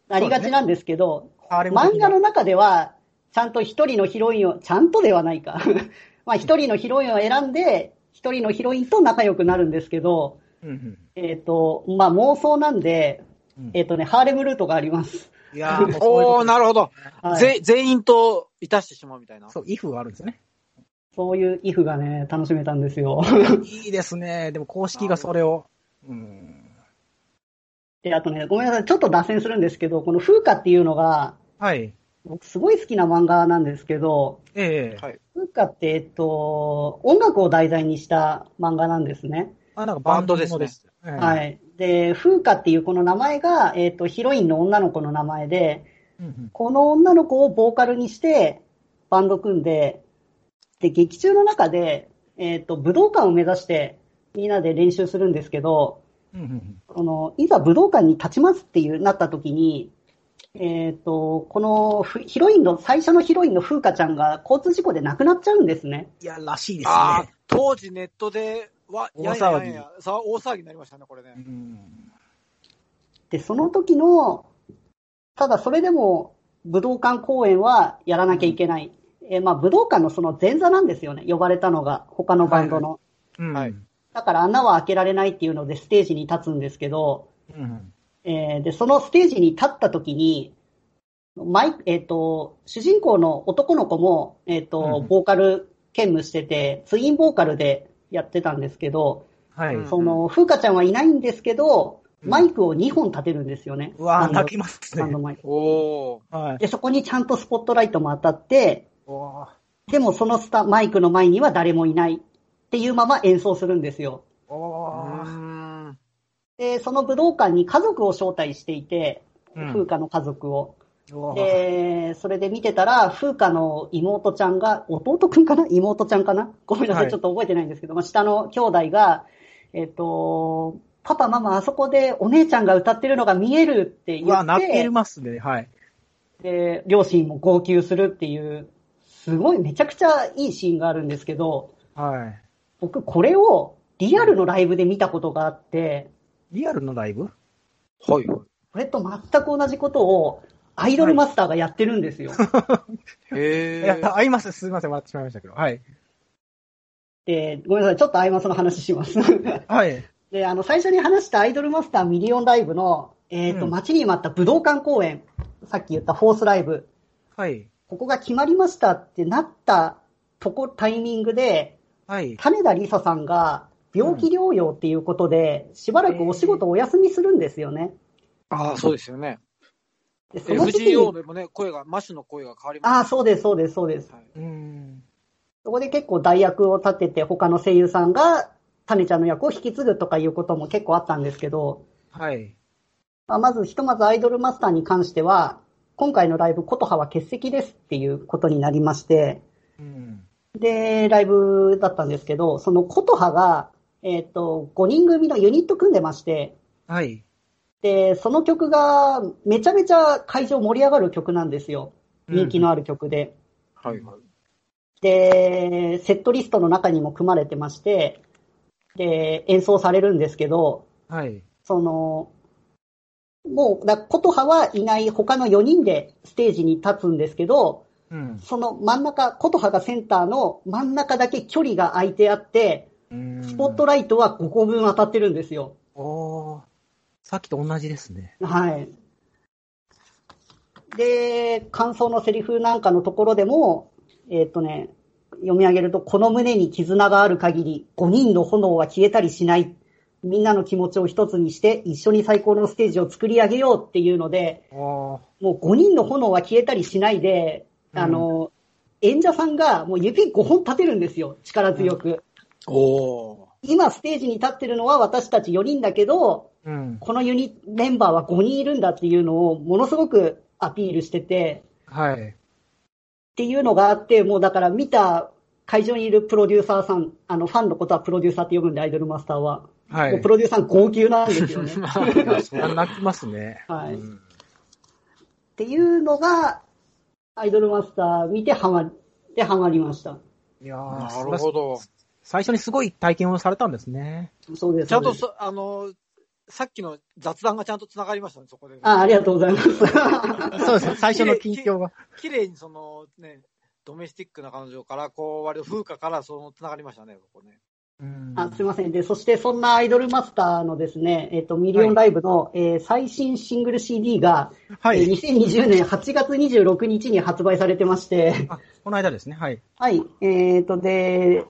なりがちなんですけど、あれも的な漫画の中では、ちゃんと一人のヒロインを、ちゃんとではないか。まあ一人のヒロインを選んで、一人のヒロインと仲良くなるんですけど、えっ、と、まあ妄想なんで、うんえっ、とね、ハーレムルートがあります。いやー おー、なるほど。はいぜ全員といたしてしまうみたいな。そう、イフがあるんですよね。そういうイフがね、楽しめたんですよ。いいですね。でも公式がそれを。うん。で、あとね、ごめんなさい、ちょっと脱線するんですけど、この風花っていうのが、はい。僕すごい好きな漫画なんですけど、ええはい風花って、えっと、音楽を題材にした漫画なんですね。あ、なんかバンドですね。ははい。い。で、風花っていうこの名前が、えっと、ヒロインの女の子の名前で、うんうんこの女の子をボーカルにして、バンド組んで、で、劇中の中で、えっと、武道館を目指して、みんなで練習するんですけど、うんうんこの、いざ武道館に立ちますっていう、なった時に、えっ、と、このふヒロインの、最初のヒロインの風花ちゃんが交通事故で亡くなっちゃうんですね。いや、らしいですね。当時ネットで、わ、大騒ぎ大騒ぎになりましたね、これねう。んで、その時の、ただそれでも武道館公演はやらなきゃいけない。えーまあ武道館のその前座なんですよね。呼ばれたのが、他のバンドの。うん。はいだから穴は開けられないっていうのでステージに立つんですけど、うんえーで、そのステージに立った時に、マイえっ、と、主人公の男の子も、えっ、と、うんボーカル兼務してて、ツインボーカルでやってたんですけど、はい。うんその、風花ちゃんはいないんですけど、うんマイクを2本立てるんですよね。うわーバンド泣きますね。バンドマイクおー。はい。で、そこにちゃんとスポットライトも当たって、おーでもそのスタ、マイクの前には誰もいないっていうまま演奏するんですよ。うお。で、その武道館に家族を招待していて、うん風花の家族を。で、それで見てたら、風花の妹ちゃんが、弟くんかな？妹ちゃんかな？ごめんなさい、はいちょっと覚えてないんですけど、まあ、下の兄弟が、えっ、と、パパ、ママ、あそこでお姉ちゃんが歌ってるのが見えるって言って泣け、ますね。はい。で、両親も号泣するっていう、すごいめちゃくちゃいいシーンがあるんですけど、はい。僕これをリアルのライブで見たことがあって、リアルのライブ？はいはい。これと全く同じことをアイドルマスターがやってるんですよ。へ いや、ー。合います。すみません、笑ってしまいましたけど。はい。で、ごめんなさい、ちょっとアイマスの話します。はい。で、あの、最初に話したアイドルマスターミリオンライブの、えっ、と、うん待ちに待った武道館公演、さっき言ったフォースライブ、はい。ここが決まりましたってなったとこ、タイミングで、はい。種田理沙さんが病気療養っていうことで、しばらくお仕事お休みするんですよね。ああ、そうですよね。でその時期 FGO に、でもね、声が、マッシュの声が変わりまああ、そうです、そうです、そうです。はいうん。そこで結構代役を立てて、他の声優さんが、種ちゃんの役を引き継ぐとかいうことも結構あったんですけど、はい。まあ、まずひとまずアイドルマスターに関しては、今回のライブ、琴葉は欠席ですっていうことになりまして、うん。で、ライブだったんですけど、その琴葉が、えっ、と、5人組のユニット組んでまして、はい。で、その曲がめちゃめちゃ会場盛り上がる曲なんですよ。人気のある曲で。はいはい。で、セットリストの中にも組まれてまして、で、演奏されるんですけど、はい。その、もう、だ琴葉はいない他の4人でステージに立つんですけど、うん。その真ん中、琴葉がセンターの真ん中だけ距離が空いてあって、ススポットライトは5個分当たってるんですよ。おーさっきと同じですね。はい。で、感想のセリフなんかのところでも、えーっ、とね、読み上げると、この胸に絆がある限り、5人の炎は消えたりしない。みんなの気持ちを一つにして、一緒に最高のステージを作り上げようっていうので、もう5人の炎は消えたりしないで、あの、演者さんがもう指5本立てるんですよ。力強く。おー。今ステージに立ってるのは私たち4人だけど、うん。このユニメンバーは5人いるんだっていうのをものすごくアピールしてて、はい。っていうのがあって、もうだから見た会場にいるプロデューサーさん、あのファンのことはプロデューサーって呼ぶんで、アイドルマスターは。はい。もうプロデューサー号泣なんですよね。そりゃ泣きますね。はい。っうんていうのが、アイドルマスター見てハマってハマりました。いやーなるほど。最初にすごい体験をされたんですね。そうです。ちゃんとあの、さっきの雑談がちゃんと繋がりましたね、そこで。あ、ありがとうございます。そうです。最初の近況が。綺麗にそのね、ドメスティックな彼女から、こう、割と風花からその繋がりましたね、ここね。うんあすいません。で、そしてそんなアイドルマスターのですね、えっ、と、ミリオンライブの、えー最新シングル CD が、えーはい。2020年8月26日に発売されてまして、あ、この間ですね。はい。はい、えっ、と、で、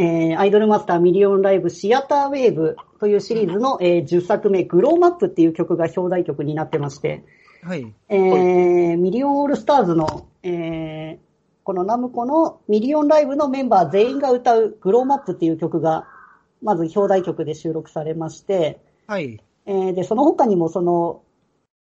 えーアイドルマスターミリオンライブシアターウェーブというシリーズの、えー10作目、グローマップっていう曲が表題曲になってまして、はい。えーミリオンオールスターズの、えーこのナムコのミリオンライブのメンバー全員が歌う Glow Map っていう曲が、まず表題曲で収録されまして、はい。えーで、その他にもその、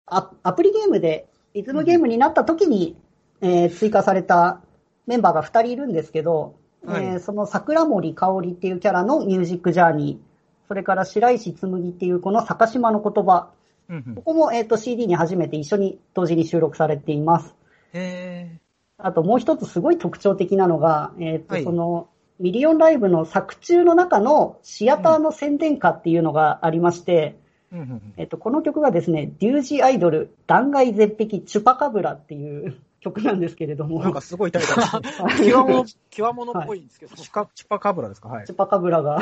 アアプリゲームで、リズムゲームになった時に、えー追加されたメンバーが2人いるんですけど、はい。えーその桜守歌織っていうキャラの Music Journey、それから白石紬っていうこのさかしまの言葉、うんうん。ここも、えっ、と CD に初めて一緒に同時に収録されています。へあともう一つすごい特徴的なのが、えっ、と、はい。その、ミリオンライブの作中の中のシアターの宣伝歌っていうのがありまして、ーうんうんうん。えっ、と、この曲がですね、デュージアイドル断崖絶壁チュパカブラっていう曲なんですけれども、なんかすごいタイトルですね。極物、極物っぽいんですけど。チュカ、チュパカブラですか？はいチ。ュパカブラが。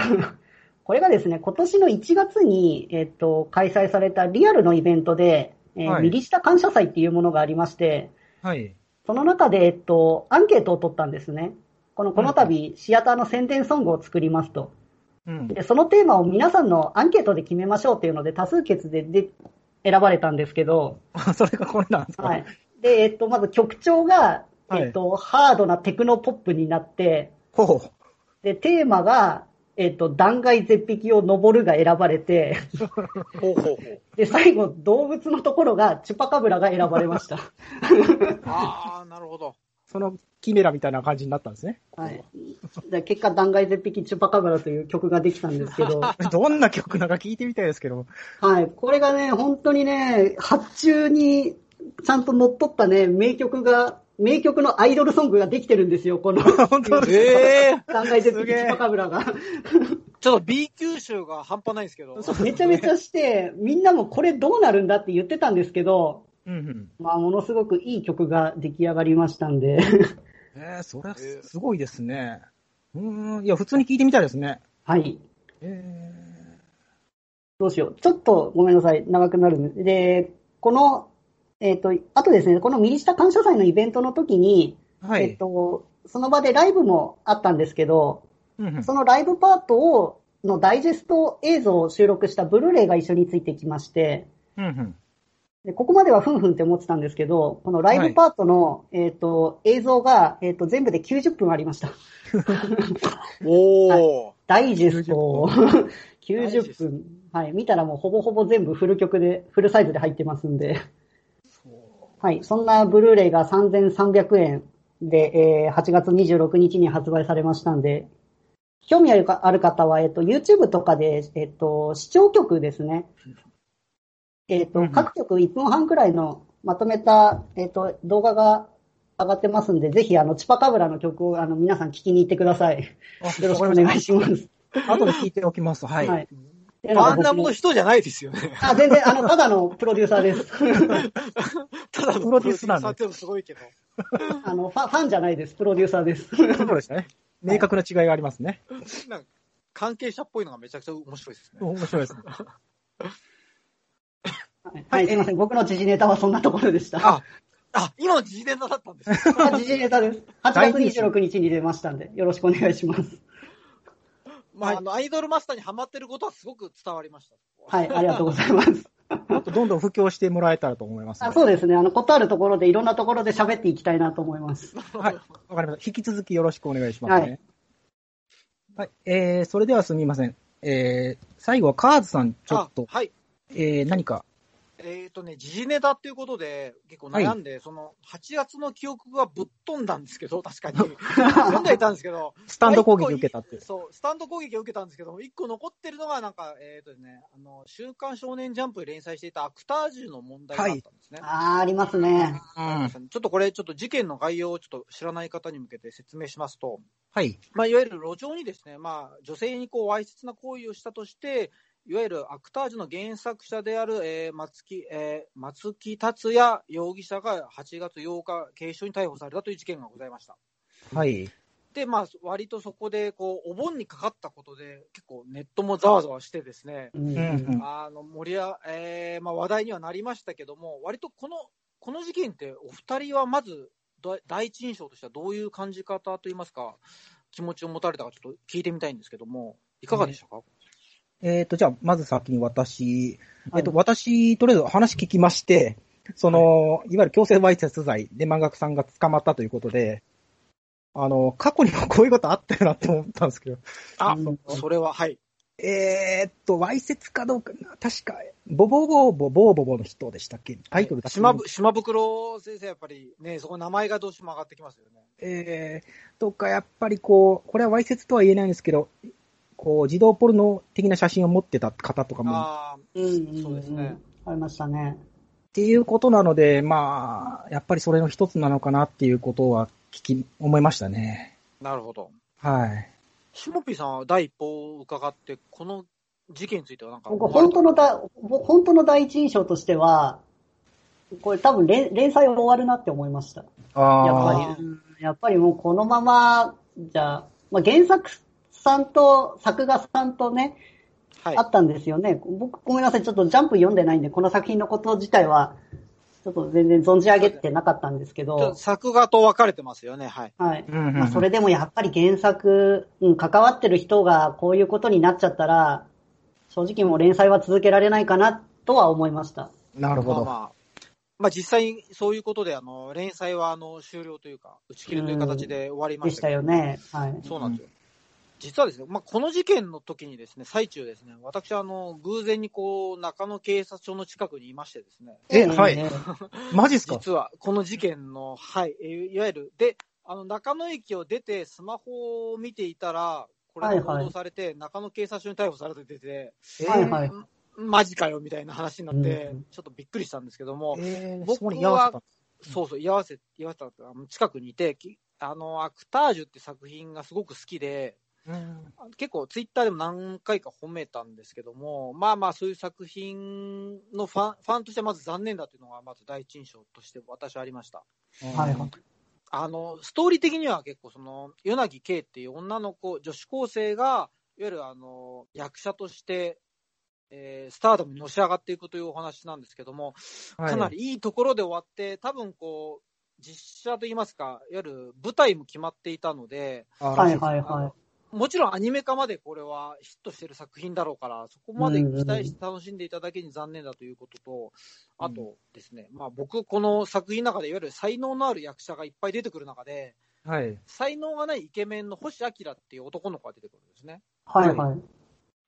これがですね、今年の1月に、えっ、と、開催されたリアルのイベントで、えーはいミリシタ感謝祭っていうものがありまして、はい。その中で、えっと、アンケートを取ったんですね。この、この度、シアターの宣伝ソングを作りますと。うん。で、そのテーマを皆さんのアンケートで決めましょうっていうので、多数決でで選ばれたんですけど、それがこれなんですか？はい。で、えっと、まず曲調が、はいえっと、ハードなテクノポップになって、ほう。で、テーマが、えっと、断崖絶壁を登るが選ばれて、ほうほうほう。で、最後、動物のところが、チュパカブラが選ばれました。ああ、なるほど。そのキメラみたいな感じになったんですね。はい。で結果、断崖絶壁チュパカブラという曲ができたんですけど、どんな曲なんか聞いてみたいですけど。はい。これがね、本当にね、発注にちゃんと乗っ取ったね、名曲が、名曲のアイドルソングができてるんですよ、この。本当ですええ断崖絶壁すげえチュパカブラが。ちょっと B 級集が半端ないんですけど。めちゃめちゃして、みんなもこれどうなるんだって言ってたんですけど、うんうん。まあ、ものすごくいい曲が出来上がりましたんで。えー、それはすごいですね。うーん。いや、普通に聞いてみたいですね。はい。えどうしよう。ちょっとごめんなさい。長くなるんで。で、この、えっ、と、あとですね、このミリシタ感謝祭のイベントの時に、ー、はい。えっ、と、その場でライブもあったんですけど、うんうんそのライブパートを、のダイジェスト映像を収録したブルーレイが一緒についてきまして、うんうん。でここまではふんふんって思ってたんですけど、このライブパートの、えっ、と、映像が、えっ、と、全部で90分ありました。おー。ダイジェストをダイジェ90スト分。はい。見たらもうほぼほぼ全部フル曲で、フルサイズで入ってますんで。はい。そんなブルーレイが3300円で、えー8月26日に発売されましたんで、興味ある方は、えっ、と、YouTube とかで、えっ、と、視聴曲ですね。えっ、と、各曲1分半くらいのまとめた、えっ、と、動画が上がってますんで、ぜひ、あの、チパカブラの曲を、あの、皆さん聞きに行ってください。よろしくお願いします。後で聞いておきます。はい。はい。っていうの人じゃないですよね。あ、全然、あの、ただのプロデューサーです。ただのプロデューサーってすごいけど。あの、ファン、ファンじゃないです。プロデューサーです。そうでしたね。明確な違いがありますね。なんか関係者っぽいのがめちゃくちゃ面白いですね。面白いですね。はい、すいません。僕の時事ネタはそんなところでした。あ、あ、今の時事ネタだったんです 時事ネタです。8月26日に出ましたんで、よろしくお願いします。まあ、あの、アイドルマスターにハマってることはすごく伝わりました。はい、ありがとうございます。もっとどんどん布教してもらえたらと思います、あそうですね。あの、ことあるところでいろんなところで喋っていきたいなと思います。はい。わかりました。引き続きよろしくお願いしますね。はい。えー、それではすみません。えー、最後はカーズさん、ちょっとあ、はい。えー、何か。えっ、とね、時事ネタっていうことで、結構悩んで、その、8月の記憶がぶっ飛んだんですけど、確かに。読んでいたんですけど、スタンド攻撃受けたって。そう、スタンド攻撃を受けたんですけど、一個残ってるのが、なんか、えっ、とね、あの、週刊少年ジャンプで連載していたアクタージュの問題があったんですね。あー、ありますね。うん。ちょっとこれ、ちょっと事件の概要をちょっと知らない方に向けて説明しますと、はい。まあ、いわゆる路上にですね、まあ、女性にこう、わいせつな行為をしたとして、いわゆるアクタージュの原作者である、えー松木、えー松木達也容疑者が8月8日、警視庁に逮捕されたという事件がございました。はい。で、まあ、割とそこで、こう、お盆にかかったことで、結構ネットもざわざわしてですね、うんうんうんあの、盛りあ、えーまあ、話題にはなりましたけども、割とこの、この事件って、お二人はまず、だ第一印象としてはどういう感じ方といいますか、気持ちを持たれたかちょっと聞いてみたいんですけども、いかがでしたか、えっ、と、じゃあ、まず先に私、はい。えっ、と、私、とりあえず話聞きまして、その、い、わゆる強制わいせつ罪で漫画家さんが捕まったということで、あの、過去にもこういうことあったよなって思ったんですけど、あ、うん。それは、はい。えーっと、わいせつかどうかな、確か、ボボボーボボーボボの人でしたっけ？タイトルだけ島ぶ島袋先生、やっぱりね、そこ名前がどうしても上がってきますよね。えー、とか、やっぱりこう、これはわいせつとは言えないんですけど、こう、児童ポルノ的な写真を持ってた方とかも、っああ、うんうんんそうですね。ありましたね。ていうことなので、まあ、やっぱりそれの一つなのかなっていうことは聞き、思いましたね。なるほど。はい。しもぴーさんは第一報を伺って、この事件についてはなんか本当のだ、本当の第一印象としては、これ多分連連載終わるなって思いました。あやっぱり、うんやっぱりもうこのまま、じゃあ、まあ、原作さんと作画さんとね、はいあ。ったんですよね。僕、ごめんなさい、ちょっとジャンプ読んでないんで、この作品のこと自体は、ちょっと全然存じ上げてなかったんですけど、作画と分かれてますよね、はい。はい。うんうんうんまあ、それでもやっぱり原作、うん、関わってる人がこういうことになっちゃったら、正直もう連載は続けられないかなとは思いました。なるほど。まあまあ、まあ実際そういうことで、あの、連載はあの、終了というか、打ち切るという形で終わりまでしたしたけどよね。はい。そうなんですよ。実はですね、まあ、この事件の時にですね、最中ですね、私、あの、偶然にこう、中野警察署の近くにいましてですね、えはい。ね マジっすか？実は、この事件の、はい、えーいわゆる、で、あの、中野駅を出て、スマホを見ていたら、これが報道されて、中野警察署に逮捕されてて、はいはい。マジかよ、みたいな話になってうん、ちょっとびっくりしたんですけども、えー、僕そこに居合わせた。そうそう、居合わせ、居合わせた近くにいて、きあの、アクタージュって作品がすごく好きで、うん。結構ツイッターでも何回か褒めたんですけども、まあまあそういう作品のファン、ファンとしてはまず残念だというのがまず第一印象として私はありました。はいはい。あの、ストーリー的には結構その、与那木圭っていう女の子、女子高生が、いわゆるあの、役者として、えースターダムにのし上がっていくというお話なんですけども、はい。かなりいいところで終わって、多分こう、実写といいますか、いわゆる舞台も決まっていたので、あはいはいはもちろんアニメ化までこれはヒットしてる作品だろうから、そこまで期待して楽しんでいただけに残念だということと、あとですね、まあ僕、この作品の中でいわゆる才能のある役者がいっぱい出てくる中で、はい。才能がないイケメンの星明っていう男の子が出てくるんですね。い。はいはい。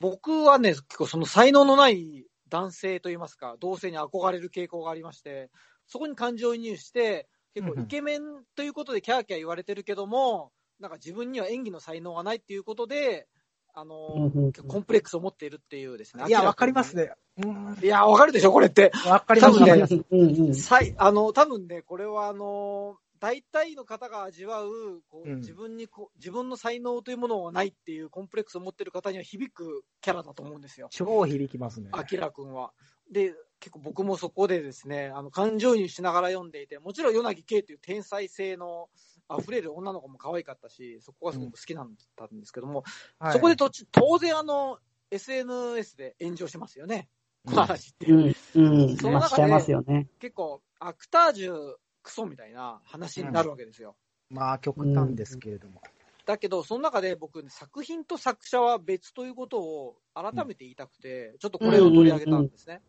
僕はね、結構その才能のない男性といいますか、同性に憧れる傾向がありまして、そこに感情移入して、結構イケメンということでキャーキャー言われてるけども、なんか自分には演技の才能がないっていうことで、あの、うんうんコンプレックスを持っているっていうですね。いや、わかります。ね。うんいや、わかるでしょ、これって。わかります多分ねわかりますうんうん。さい、あの、多分ね、これはあの、大体の方が味わう、こううん自分にこう、自分の才能というものがないっていうコンプレックスを持っている方には響くキャラだと思うんですよ。超響きますね。アキラ君は。で、結構僕もそこでですね、あの、感情移入しながら読んでいて、もちろん、柳圭という天才性の溢れる女の子も可愛かったし、そこがすごく好きなんだったんですけども、はいそこでとち当然あの、SNS で炎上しますよね。この話って。うん。うん。その中でね。結構、アクタージュクソみたいな話になるわけですよ。まあ、極端ですけれども。だけど、その中で僕、ね、作品と作者は別ということを改めて言いたくて、ちょっとこれを取り上げたんですね。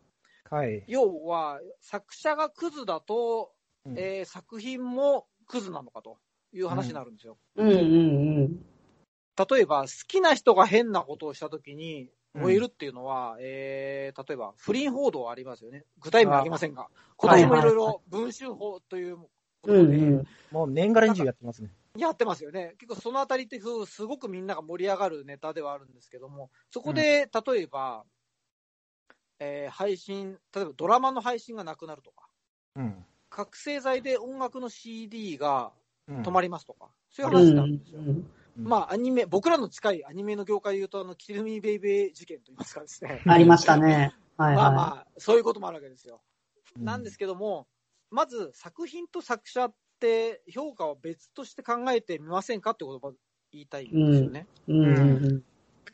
はい。要は、作者がクズだと、うんえー作品もクズなのかという話になるんですよ。うんうんうん。例えば、好きな人が変なことをしたときに、うん燃えるっていうのは、えー例えば、不倫報道ありますよね。具体名ありませんが、あ今年もいろいはいはいろ文春法ということで、うんうん。もう年がら年中やってますね。やってますよね。結構そのあたりってすごくみんなが盛り上がるネタではあるんですけども、そこで、例えば、えー配信、例えばドラマの配信がなくなるとか、うん。覚醒剤で音楽の CD がうん止まりますとか、そういううん話になるんですよ。うんまあ、アニメ、僕らの近いアニメの業界で言うと、あの、キルミベイベー事件といいますかですね。ありましたね。はいはまあまあ、そういうこともあるわけですよ。うんなんですけども、まず作品と作者って評価を別として考えてみませんかってことを言いたいんですよね。い。うんうん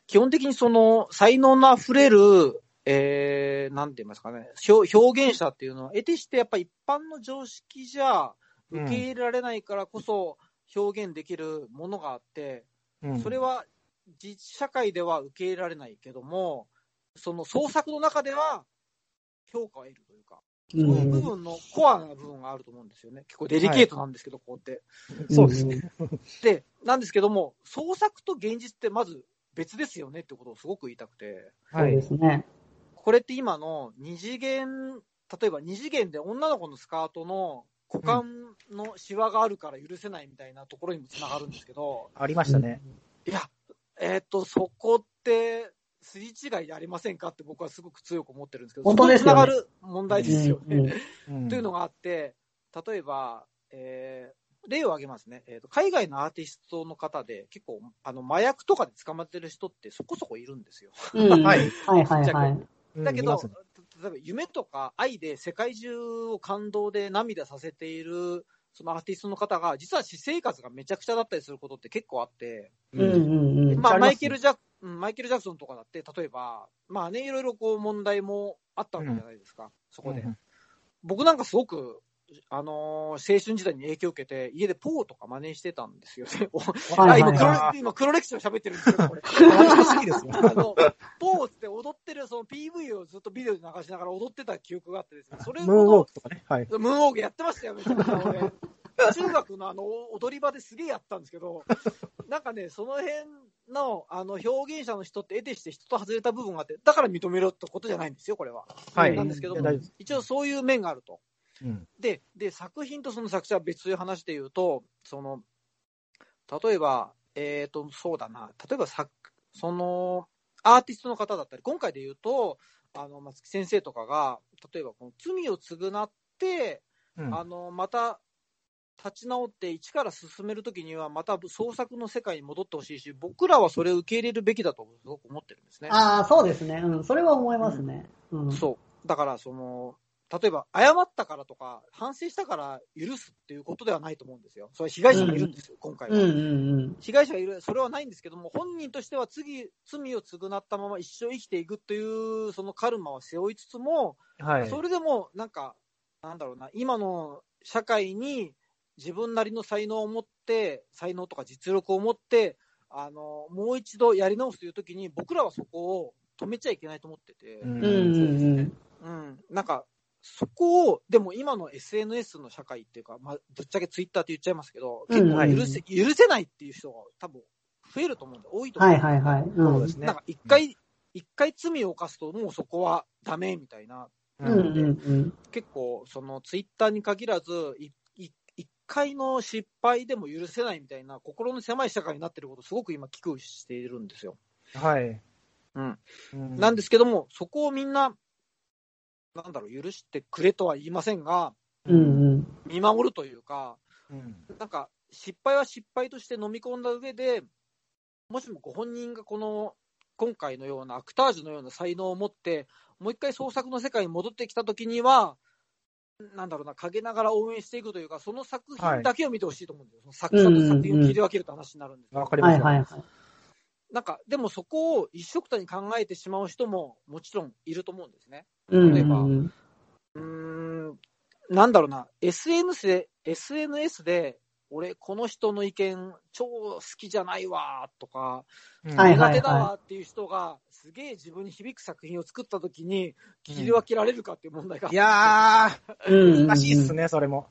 基本的にその才能の溢れる、えー、なんて言いますかね、表表現者っていうのは、得てしてやっぱ一般の常識じゃ受け入れられないからこそ表現できるものがあって、うんそれは実社会では受け入れられないけども、その創作の中では評価を得るというか、うそういう部ん。分のコアな部分があると思うんですよね。結構デリケートなんですけど、ここって。そうですね。で、なんですけども、創作と現実ってまず別ですよねってことをすごく言いたくて、そうですね。これって今の二次元、例えば二次元で女の子のスカートの股間のシワがあるから許せないみたいなところにもつながるんですけど、ありましたね。いや、えーっと、そこって、すり違いでありませんかって僕はすごく強く思ってるんですけど、本当ですよねそこにつながる問題ですよね。うんうんというのがあって、例えば、えー例を挙げますね、えーと。海外のアーティストの方で、結構、あの、麻薬とかで捕まってる人ってそこそこいるんですよ。うん。ははいいはいはいはい。うんだけど、見ますね例えば夢とか愛で世界中を感動で涙させている、そのアーティストの方が、実は私生活がめちゃくちゃだったりすることって結構あって、うんうんうん。まあ、マイケルジャク、うんマイケル・ジャクソンとかだって、例えば、まあね、いろいろこう問題もあったわけじゃないですか、そこで。うん僕なんかすごく、あのー青春時代に影響を受けて、家でポーとか真似してたんですよね。はいあ今黒あ歴、今黒歴史を喋ってるんですけど、これ。私好きですよ。あの、ポーって踊ってる、その PV をずっとビデオで流しながら踊ってた記憶があってですね、それムーンウォーを、クとかね。はい。ムーンウォークやってましたよ、めちゃくちゃ俺。中学のあの、踊り場ですげえやったんですけど、なんかね、その辺の、あの、表現者の人って得てして人と外れた部分があって、だから認めろってことじゃないんですよ、これは。はい。なんですけど一応そういう面があると。うん。で、で、作品とその作者は別という話で言うと、その、例えば、えっ、と、そうだな、例えば作、その、アーティストの方だったり、今回で言うと、あの、松木先生とかが、例えばこの罪を償って、うんあの、また、立ち直って一から進めるときには、また創作の世界に戻ってほしいし、僕らはそれを受け入れるべきだとすごく思ってるんですね。ああ、そうですね。うん。それは思いますね。うん。そう。だから、その、例えば、謝ったからとか、反省したから許すっていうことではないと思うんですよ。それは被害者がいるんですよ、今回は。うんうんうん。被害者がいる、それはないんですけども、本人としては次、罪を償ったまま一生生きていくという、そのカルマを背負いつつも、はい。それでも、なんか、なんだろうな、今の社会に自分なりの才能を持って、才能とか実力を持って、あの、もう一度やり直すというときに、僕らはそこを止めちゃいけないと思ってて、うんうんうんうん。うん、なんか、そこを、でも今の SNS の社会っていうか、まあ、ぶっちゃけツイッターって言っちゃいますけど、うん結構許せ、許せないっていう人が多分増えると思うんで、多いと思はいうんではいはい。うんそうですねなんか一回、一回罪を犯すともうそこはダメみたいな、うんうんうん。結構そのツイッターに限らず、いい一回の失敗でも許せないみたいな、心の狭い社会になってること、すごく今、危惧しているんですよ。はい。うん。うんなんですけども、そこをみんな、なんだろう、許してくれとは言いませんが、うんうん。見守るというか、うんなんか、失敗は失敗として飲み込んだ上で、もしもご本人がこの、今回のようなアクタージュのような才能を持って、もう一回創作の世界に戻ってきたときには、なんだろうな、陰ながら応援していくというか、その作品だけを見てほしいと思うんですよ。その作者と作品を切り分けるって話になるんですけどわかりますよ。はいはいはい。なんか、でもそこを一緒くたに考えてしまう人ももちろんいると思うんですね。うん例えばうん。うーん、なんだろうな、SNS で、SNS で、俺、この人の意見、超好きじゃないわとか、苦手だわっていう人が、すげえ自分に響く作品を作ったときに、切り分けられるかっていう問題があって。いやうん。ー、難しいっすね、それも。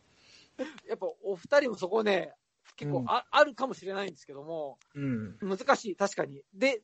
やっぱお二人もそこね、結構あ,、あるかもしれないんですけども、うん。難しい、確かに。で、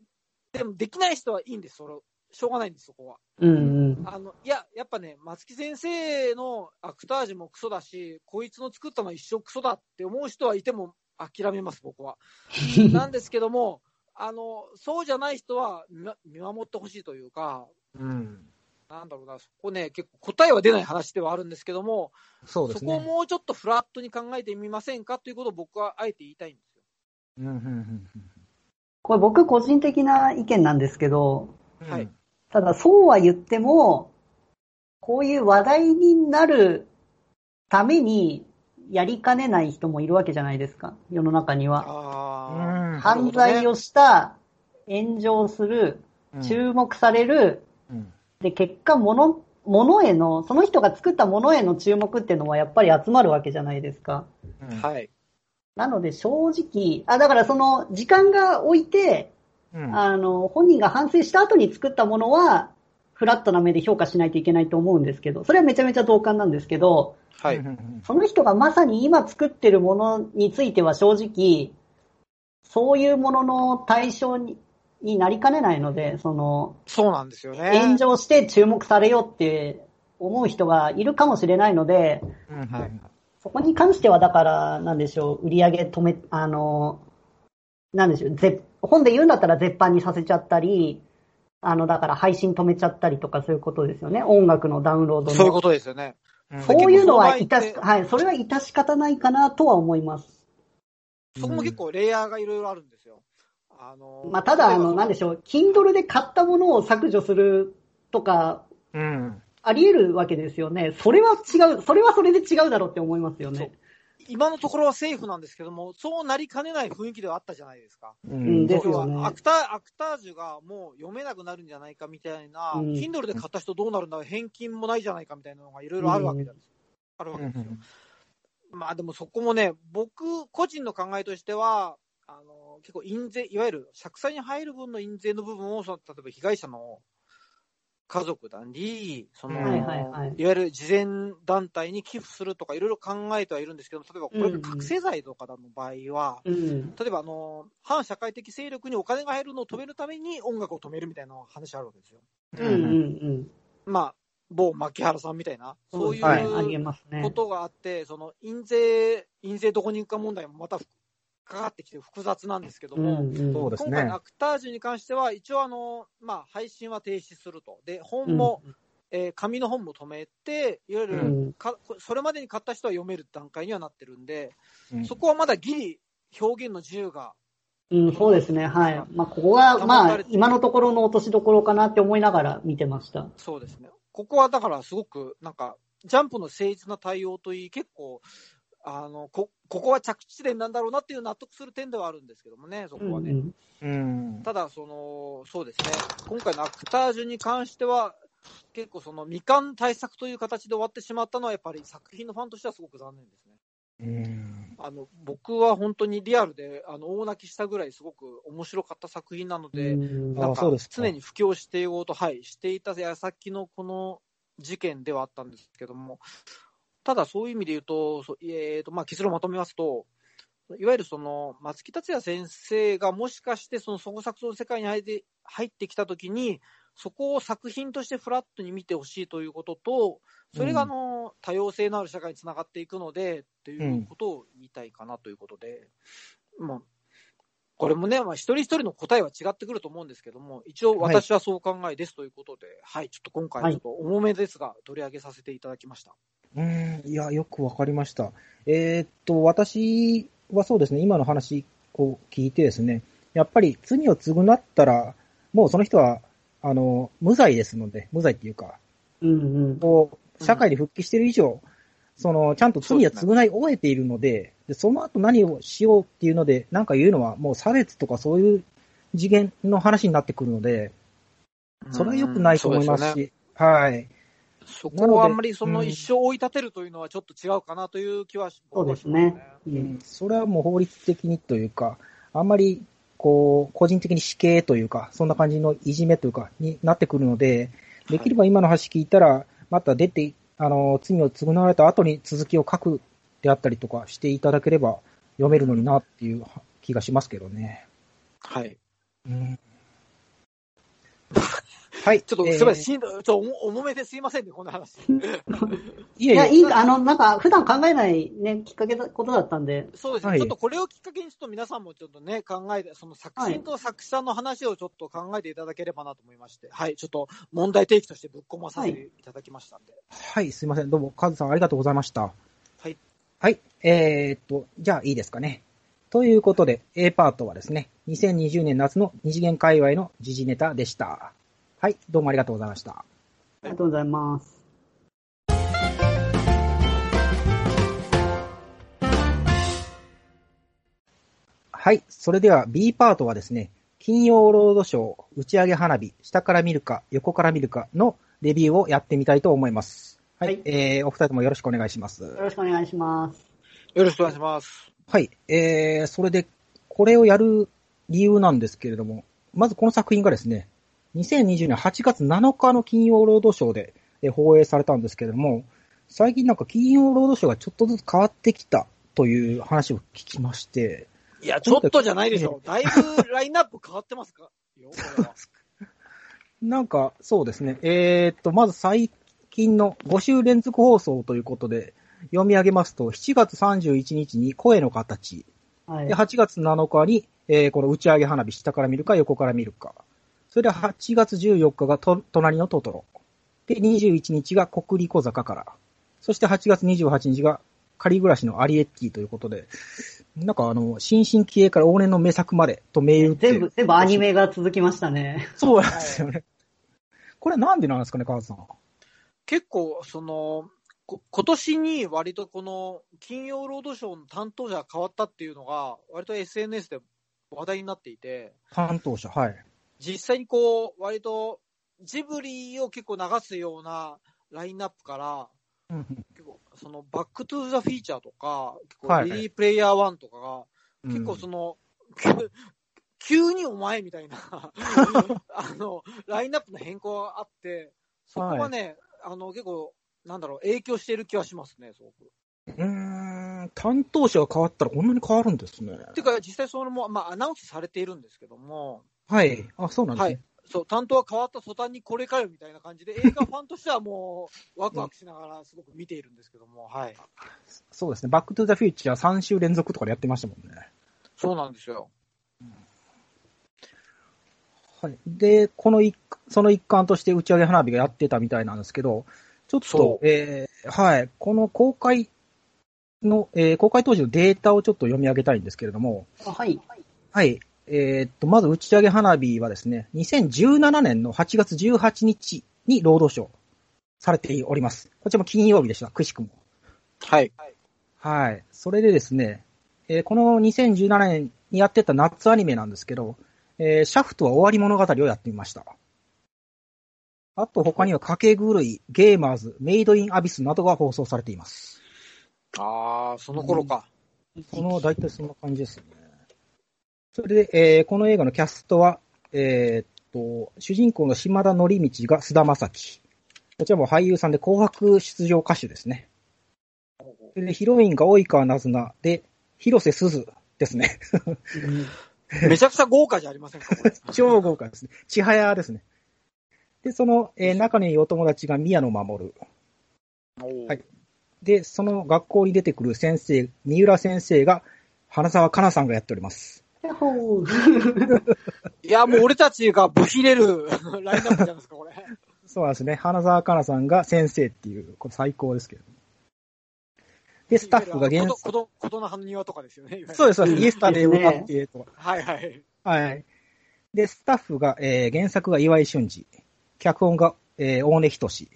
でもできない人はいいんです、それしょうがないんです、そこは。うんうん。あの、いや、やっぱね、松木先生のアクタージュもクソだし、こいつの作ったのは一生クソだって思う人はいても諦めます、僕は。なんですけども、あの、そうじゃない人は見守ってほしいというか、うん。なんだろうな、そこね、結構答えは出ない話ではあるんですけども、そうですね。こをもうちょっとフラットに考えてみませんかということを僕はあえて言いたいんですよ。うんうんうんこれ僕個人的な意見なんですけど、うんはい。ただそうは言っても、こういう話題になるためにやりかねない人もいるわけじゃないですか、世の中には。あうん犯罪をした、炎上する、うん注目される、うんで、結果、もの、ものへの、その人が作ったものへの注目っていうのはやっぱり集まるわけじゃないですか。うんあ、はい。なので正直、あ、だからその時間が置いて、うんあの、本人が反省した後に作ったものは、フラットな目で評価しないといけないと思うんですけど、それはめちゃめちゃ同感なんですけど、はい。その人がまさに今作ってるものについては正直、そういうものの対象にになりかねないので、その、そうなんですよね。炎上して注目されようって思う人がいるかもしれないので、うんうんはいそこに関してはだから、なんでしょう、売り上げ止め、あの、なんでしょう、ぜ本で言うんだったら絶版にさせちゃったり、あの、だから配信止めちゃったりとかそういうことですよね。音楽のダウンロードの。そういうことですよね。うんそういうのは致しはい、それは致し方ないかなとは思います。そこも結構レイヤーがいろいろあるんですよ。あのまあ、ただ、あの、なんでしょう、Kindle で買ったものを削除するとか、うん。あり得るわけですよね。それは違う、それはそれで違うだろうって思いますよね。今のところはセーフなんですけども、そうなりかねない雰囲気ではあったじゃないですか。ううんですよねアクター、アクタージュがもう読めなくなるんじゃないかみたいな、うん Kindle で買った人どうなるんだ、返金もないじゃないかみたいなのがいろいろあるわけです。あるわけですよ。まあでもそこもね、僕個人の考えとしては、あの、結構印税、いわゆる借債に入る分の印税の部分を、その例えば被害者の家族だり、その、はいはいはいいわゆる慈善団体に寄付するとかいろいろ考えてはいるんですけど、例えばこれが覚醒剤とかの場合は、うん。例えばあの、反社会的勢力にお金が入るのを止めるために音楽を止めるみたいな話あるわけですよ。うんうんうん。まあ、某牧原さんみたいな、そういう。ことがあって、その印税、印税どこに行くか問題もまたかかってきて複雑なんですけども、うんうんそうですね今回のアクタージュに関しては、一応あの、まあ、配信は停止すると。で、本も、えー紙の本も止めて、いわゆる、うんかそれまでに買った人は読める段階にはなってるんで、うんそこはまだギリ表現の自由が、うん、そうですね。はい。まあ、ここが、保まあ今のところの落としどころかなって思いながら見てました。そうですね。ここはだからすごく、なんか、ジャンプの誠実な対応といい、結構、あの、こ、ここは着地点なんだろうなっていう納得する点ではあるんですけどもね、そこはね。うんうん。ただ、その、そうですね。今回のアクタージュに関しては、結構その未完対策という形で終わってしまったのは、やっぱり作品のファンとしてはすごく残念ですね。うん。あの、僕は本当にリアルで、あの、大泣きしたぐらいすごく面白かった作品なので、うんなんかあそうですか常に布教していこうと、はい、していた矢先のこの事件ではあったんですけども、ただそういう意味で言うと、そうえーとまあ、結論をまとめますと、いわゆるその松木達也先生がもしかしてその創作の世界に入って入ってきたときに、そこを作品としてフラットに見てほしいということと、それがあの、多様性のある社会につながっていくので、っていうことを言いたいかなということで、まあ、これもね、まあ、一人一人の答えは違ってくると思うんですけども、一応私はそう考えですということで、はい、ちょっと今回ちょっと重めですが、取り上げさせていただきました。うん、いや、よくわかりました。えーっと、私はそうですね、今の話を聞いてですね、やっぱり罪を償ったら、もうその人は、あの、無罪ですので、無罪っていうか、うんうん。こう、社会に復帰している以上、その、ちゃんと罪は償い終えているので、で、その後何をしようっていうので、なんか言うのは、もう差別とかそういう次元の話になってくるので、それは良くないと思いますうんそうですよねし、はい。そこをあんまりその一生追い立てるというのはちょっと違うかなという気はしそうですね。ううんん、それはもう法律的にというか、あんまり、こう、個人的に死刑というか、そんな感じのいじめというか、になってくるので、できれば今の話聞いたら、また出て、あの、罪を償われた後に続きを書くであったりとかしていただければ読めるのになっていう気がしますけどね。はい。うん、はい。ちょっと、えーすみません、しんどいちょっと重重めですいませんね、こんな話。いえいいや、え、いい、あの、なんか、普段考えないね、きっかけだ、ことだったんで、そうですね、はいちょっとこれをきっかけに、ちょっと皆さんもちょっとね、考えて、その作品と作詞さんの話をちょっと考えていただければなと思いまして、はい、ちょっと問題提起としてぶっ込まさせていただきましたんで。はい、すいません。どうも、カズさんありがとうございました。はい。はい、えー、っと、じゃあいいですかね。ということで、A パートはですね、2020年夏の二次元界隈の時事ネタでした。はい、どうもありがとうございました。ありがとうございます。はい、それでは B パートはですね、金曜ロードショー打ち上げ花火、下から見るか、横から見るかのレビューをやってみたいと思います。はい、はいえー、お二人ともよろしくお願いします。よろしくお願いします。よろしくお願いします。はい。えー、それで、これをやる理由なんですけれども、まずこの作品がですね、2020年8月7日の金曜ロードショーでえー放映されたんですけれども、最近なんか金曜ロードショーがちょっとずつ変わってきたという話を聞きまして、いや、ちょっとじゃないでしょ。だいぶラインナップ変わってますか？なんかそうですね、えーっと、まず最近の5週連続放送ということで、読み上げますと、7月31日に声の形、はいで、。8月7日に、えーこの打ち上げ花火、下から見るか、横から見るか。それで8月14日がと、隣のトトロ。で、21日が国立小坂から。そして8月28日が、仮暮らしのアリエッティということで、なんかあの、新進気鋭から往年の名作までと銘打って。全部、全部アニメが続きましたね。そうなんですよね。これなんでなんですかね、川津さん。結構、その、こ今年に割とこの金曜ロードショーの担当者が変わったっていうのが、割と SNS で話題になっていて、担当者、はい。実際にこう、割とジブリを結構流すようなラインナップから、結構そのバックトゥーザフューチャーとか、結構はいレディプレイヤー1とかが、結構うんその、急にお前みたいな、あの、ラインナップの変更があって、そこはね、あの、結構、なんだろう、影響している気はしますね、すごく。うーん、担当者が変わったらこんなに変わるんですね。ていうか、実際それも、まあ、アナウンスされているんですけども、はい。あ、そうなんですね。はい。そう、担当が変わった途端にこれかよみたいな感じで、映画ファンとしてはもう、ワクワクしながらすごく見ているんですけども、はい。そうですね。バックトゥザフューチャー3週連続とかでやってましたもんね。そうなんですよ。はい。で、この一、その一環として打ち上げ花火がやってたみたいなんですけど、ちょっそと、えーはい。この公開の、えー公開当時のデータをちょっと読み上げたいんですけれども、あはい。はい。えーっと、まず打ち上げ花火はですね、2017年の8月18日に労働省されております。こちらも金曜日でした。くしくも。はい。はい。それでですね、えーこの2017年にやってた夏アニメなんですけど、えーシャフトは終わり物語をやってみました。あと他には掛け狂い、ゲーマーズ、メイドインアビスなどが放送されています。ああ、その頃か。この、大体そんな感じですね。それで、えーこの映画のキャストは、えーっと、主人公の島田則道が菅田将暉。こちらも俳優さんで紅白出場歌手ですね。それで、ヒロインが及川なずなで、広瀬すずですね。うんめちゃくちゃ豪華じゃありませんか。超豪華ですね。千早ですね。で、その、えー仲のいいお友達が宮野守。はいで、その学校に出てくる先生、三浦先生が、花沢香菜さんがやっております。やっほー。いや、もう俺たちがブヒれる ラインナップじゃないですか、これ。そうなんですね。花沢香菜さんが先生っていう、これ最高ですけど。で、スタッフが原こと、こと、ことの葉の庭とかですよね。そうです、そうです。うんイエスタで歌ってとか。はいはい。はい。で、スタッフが、えー原作が岩井俊二。脚本が、えー大根仁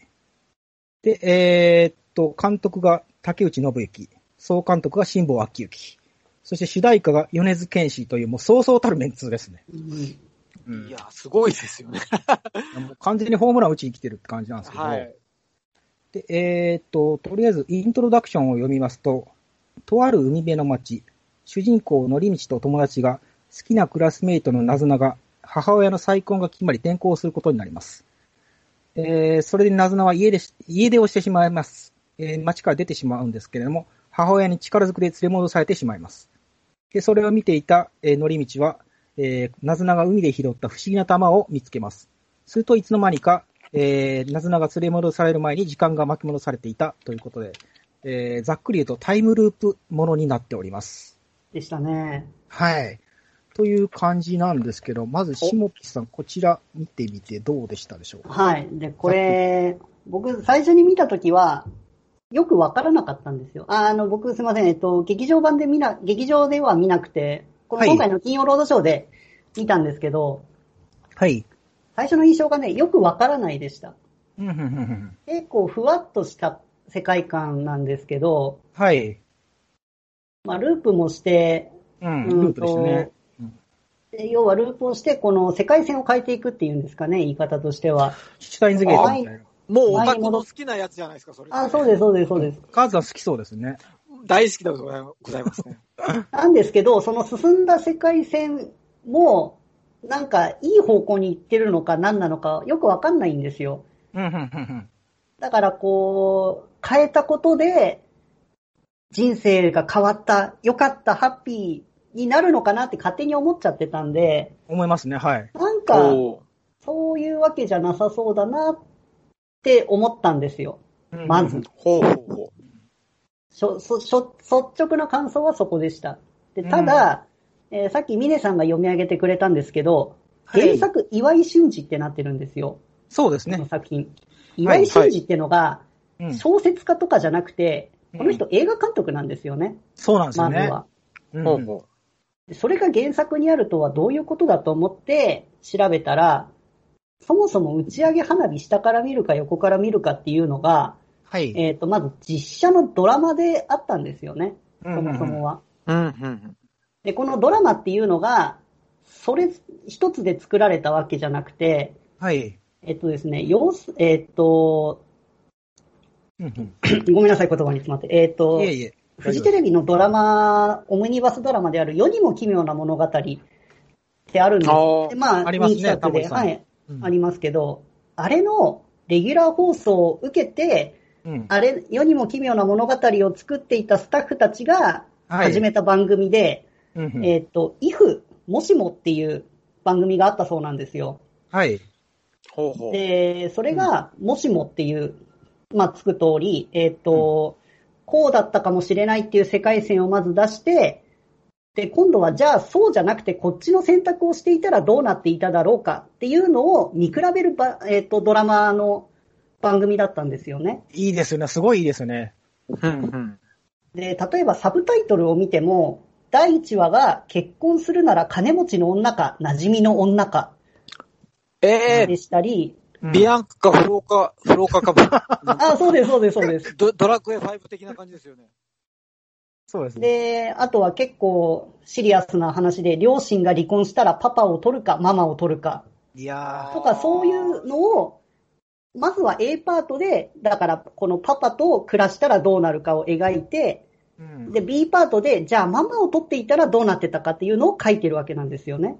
で、えーっと、監督が竹内信之。総監督が辛坊昭之。そして主題歌が米津玄師という、もうそうそうたるメンツですね。うんうんいや、すごいですよね。もう完全にホームラン打ちに来てるって感じなんですけど。はい。で、えーっと、とりあえず、イントロダクションを読みますと、とある海辺の町、主人公のりみちと友達が、好きなクラスメイトのなずなが、母親の再婚が決まり転校することになります。えー、それでなずなは家出し、家出をしてしまいます。えー、町から出てしまうんですけれども、母親に力ずくで連れ戻されてしまいます。で、それを見ていた、えー、のりみちは、えー、なずなが海で拾った不思議な玉を見つけます。するといつの間にか、えー、なずなが連れ戻される前に時間が巻き戻されていたということで、えー、ざっくり言うとタイムループものになっております。でしたね。はい。という感じなんですけど、まず、しもぴさん、こちら見てみてどうでしたでしょうか？はい。で、これ、僕、最初に見たときは、よくわからなかったんですよ。ああの、僕、すいません。えっと、劇場版で見な、劇場では見なくて、こはいの今回の金曜ロードショーで見たんですけど、はい。最初の印象がね、よくわからないでした。うんうんうんうん結構ふわっとした世界観なんですけど、はい。まあ、ループもして、うん、うんループですね。で要はループをして、この世界線を変えていくっていうんですかね、言い方としては。シュタインズゲートみたいな。もうオタクの好きなやつじゃないですか、それ。あ、そうです、そうです、そうです。カーズは好きそうですね。大好きでございございますね。なんですけど、その進んだ世界線も、なんかいい方向に行ってるのか何なのかよくわかんないんですよ。うん、うん、うんだからこう、変えたことで、人生が変わった、良かった、ハッピーになるのかなって勝手に思っちゃってたんで、うん。思いますね、はい。なんか、そういうわけじゃなさそうだなって思ったんですよ。まず。ほうほうほしょ、そ、しょ、率直な感想はそこでした。で、ただ、えーさっき峰さんが読み上げてくれたんですけど、はい原作、岩井俊二ってなってるんですよ。そうですね。この作品。岩井俊二ってのが、うん。小説家とかじゃなくて、うんこの人映画監督なんですよね。そうなんですよね。まずは。うう。ほうんほでそれが原作にあるとはどういうことだと思って調べたら、そもそも打ち上げ花火下から見るか横から見るかっていうのが、はい。えっ、と、まず実写のドラマであったんですよね。そうんもそもは。う。うん、うん。で、このドラマっていうのが、それ一つで作られたわけじゃなくて、はい。えっとですね、要す、えっと、ごめんなさい、言葉に詰まって。えっとい、えいえ。フジテレビのドラマ、オムニバスドラマである世にも奇妙な物語ってあるんですあーでまあ、ありますねで、はい、うんありますけど、あれのレギュラー放送を受けて、うん。あれ、世にも奇妙な物語を作っていたスタッフたちがはい始めた番組で、うんうんえっ、と、if、もしもっていう番組があったそうなんですよ。はい。ほうほう。で、それが、もしもっていう、まあ、つく通り、えっ、と、こうだったかもしれないっていう世界線をまず出して、で、今度はじゃあそうじゃなくてこっちの選択をしていたらどうなっていただろうかっていうのを見比べるば、えっ、と、ドラマの番組だったんですよね。いいですよね。すごいいいですね。うん、うん。で、例えばサブタイトルを見ても、第1話が結婚するなら金持ちの女か馴染みの女かええでしたり、ビアンカかフローカ、フローカかぶ。あ、そうです、そうです、そうです。ドドラクエ5的な感じですよね。そうですね。で、あとは結構シリアスな話で、両親が離婚したらパパを取るかママを取るかいやとかそういうのを、まずは A パートで、だからこのパパと暮らしたらどうなるかを描いて、ーうんで、B パートで、じゃあママを取っていたらどうなってたかっていうのを書いてるわけなんですよね。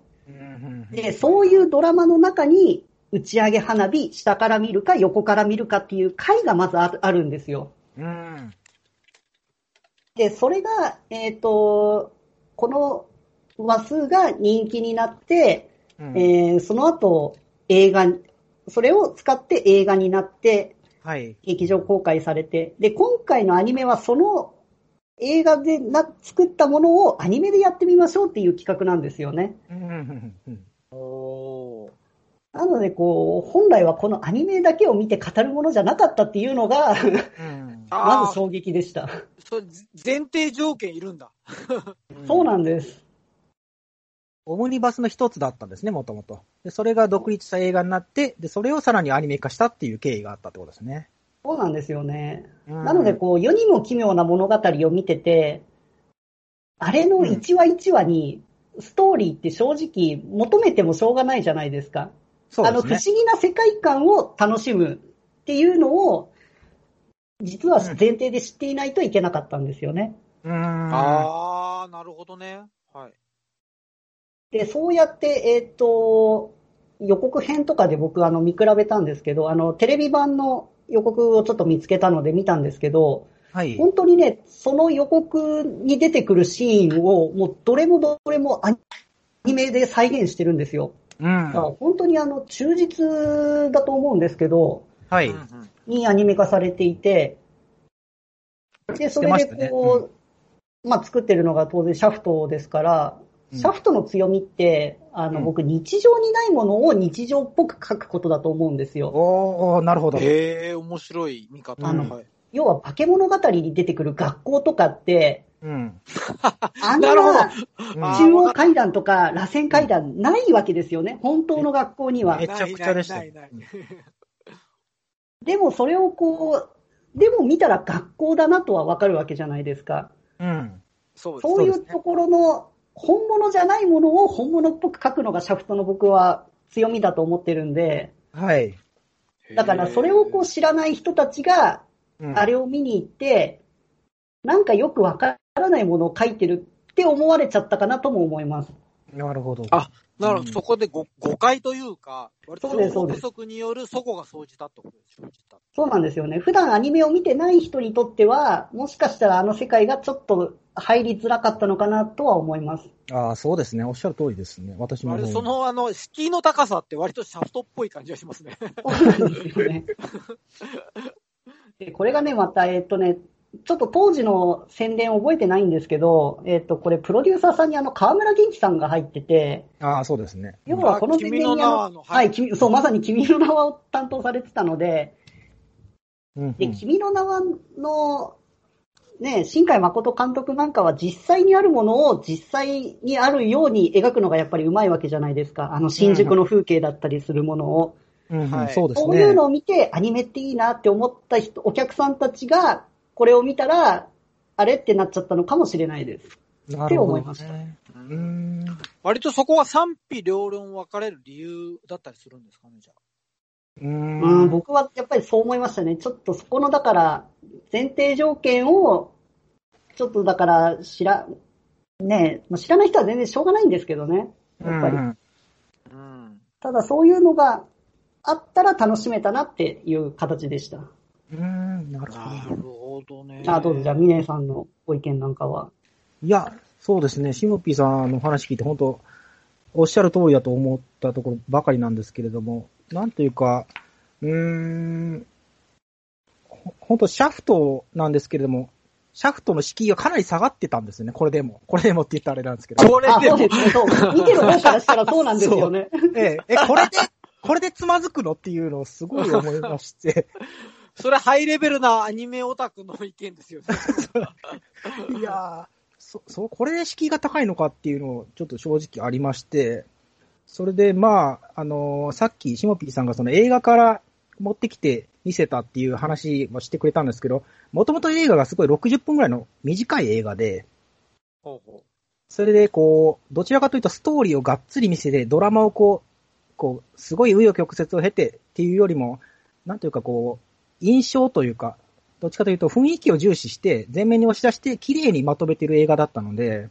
で、そういうドラマの中に、打ち上げ花火、下から見るか横から見るかっていう回がまずあるあるんですよ。うん。で、それが、えっ、と、この話数が人気になって、うん。えーその後、映画それを使って映画になって、はい。劇場公開されて、で、今回のアニメはその映画でな、作ったものをアニメでやってみましょうっていう企画なんですよね。おー。なので、こう、本来はこのアニメだけを見て語るものじゃなかったっていうのが、まず衝撃でした。それ前提条件いるんだ。そうなんです。オムニバスの一つだったんですね、もともと。で、それが独立した映画になって、で、それをさらにアニメ化したっていう経緯があったってことですね。そうなんですよね。うんなので、こう、世にも奇妙な物語を見てて、あれの1話1話に、ストーリーって正直求めてもしょうがないじゃないですか。あの、そうですね。不思議な世界観を楽しむっていうのを、実は前提で知っていないといけなかったんですよね。うん。あー、なるほどね。はい。で、そうやって、えっ、と、予告編とかで僕あの見比べたんですけど、あの、テレビ版の予告をちょっと見つけたので見たんですけど、はい。本当にね、その予告に出てくるシーンを、もうどれもどれもアニメで再現してるんですよ。うん。だから本当にあの、忠実だと思うんですけど、はい。にアニメ化されていて、で、それでこう、まあ作ってるのが当然シャフトですから、うんシャフトの強みって、あの、うん僕日常にないものを日常っぽく書くことだと思うんですよ。おー、なるほど。へえ、面白い見方。あのはい要は化け物語に出てくる学校とかって、うん。あんな中央階段とか螺旋階段ないわけですよね。本当の学校にはめ。ちゃくちゃでしたでもそれをこう、でも見たら学校だなとはわかるわけじゃないですか。うん。そうですそういそうところの本物じゃないものを本物っぽく書くのがシャフトの僕は強みだと思ってるんで、はい。だからそれをこう知らない人たちがうんあれを見に行って、なんかよくわからないものを書いてるって思われちゃったかなとも思います。なるほど。あなるほど、うんそこで誤誤解というか、割と情報不足による齟齬が生じたってことで生じた。そうなんですよね。普段アニメを見てない人にとっては、もしかしたらあの世界がちょっと入りづらかったのかなとは思います。ああ、そうですね。おっしゃる通りですね。私も。その、あの、敷居の高さって割とシャフトっぽい感じがしますね。そうなんですよね。でこれがね、また、えっとね、ちょっと当時の宣伝覚えてないんですけど、えっと、これ、プロデューサーさんにあの、河村元気さんが入ってて、ああ、そうですね。要はこの宣伝にあ君の名はい、君そう、まさに君の名はを担当されてたので、うん。で、うん君の名はの、ね、新海誠監督なんかは実際にあるものを実際にあるように描くのがやっぱり上手いわけじゃないですか。あの、新宿の風景だったりするものを。うんうんはいそうですね。そういうのを見て、アニメっていいなって思った人、お客さんたちが、これを見たら、あれってなっちゃったのかもしれないです。ってなるほど思いましたねうーん。割とそこは賛否両論分かれる理由だったりするんですかね、じゃあ。うん、ん。僕はやっぱりそう思いましたね。ちょっとそこの、だから、前提条件を、ちょっとだから、知ら、ねえ、まあ知らない人は全然しょうがないんですけどね。やっぱり。うんうん。ただそういうのがあったら楽しめたなっていう形でした。うん。うーん、なるほど。なるほどね。あ、どうぞ、じゃあ、ミネさんのご意見なんかは？いや、そうですね。シモピーさんの話聞いて、本当おっしゃる通りだと思ったところばかりなんですけれども、なんというか、うーん、ほ本当シャフトなんですけれども、シャフトの敷居がかなり下がってたんですよね。これでも。これでもって言ったらあれなんですけど。あ、これでもそうですね、そう。見てる方からしたらそうなんですよね。え え、え、これで、これでつまずくの？っていうのをすごい思いまして。それハイレベルなアニメオタクの意見ですよね。いやー、そ、そう、これで敷居が高いのかっていうのをちょっと正直ありまして、それでまあ、あのーさっきシモピーさんがその映画から持ってきて見せたっていう話もしてくれたんですけど、もともと映画がすごい60分ぐらいの短い映画で、ほうほそれでこう、どちらかというとストーリーをがっつり見せて、ドラマをこう、こう、すごい紆余曲折を経てっていうよりも、なんというかこう、印象というか、どっちかというと雰囲気を重視して、前面に押し出して、綺麗にまとめてる映画だったので、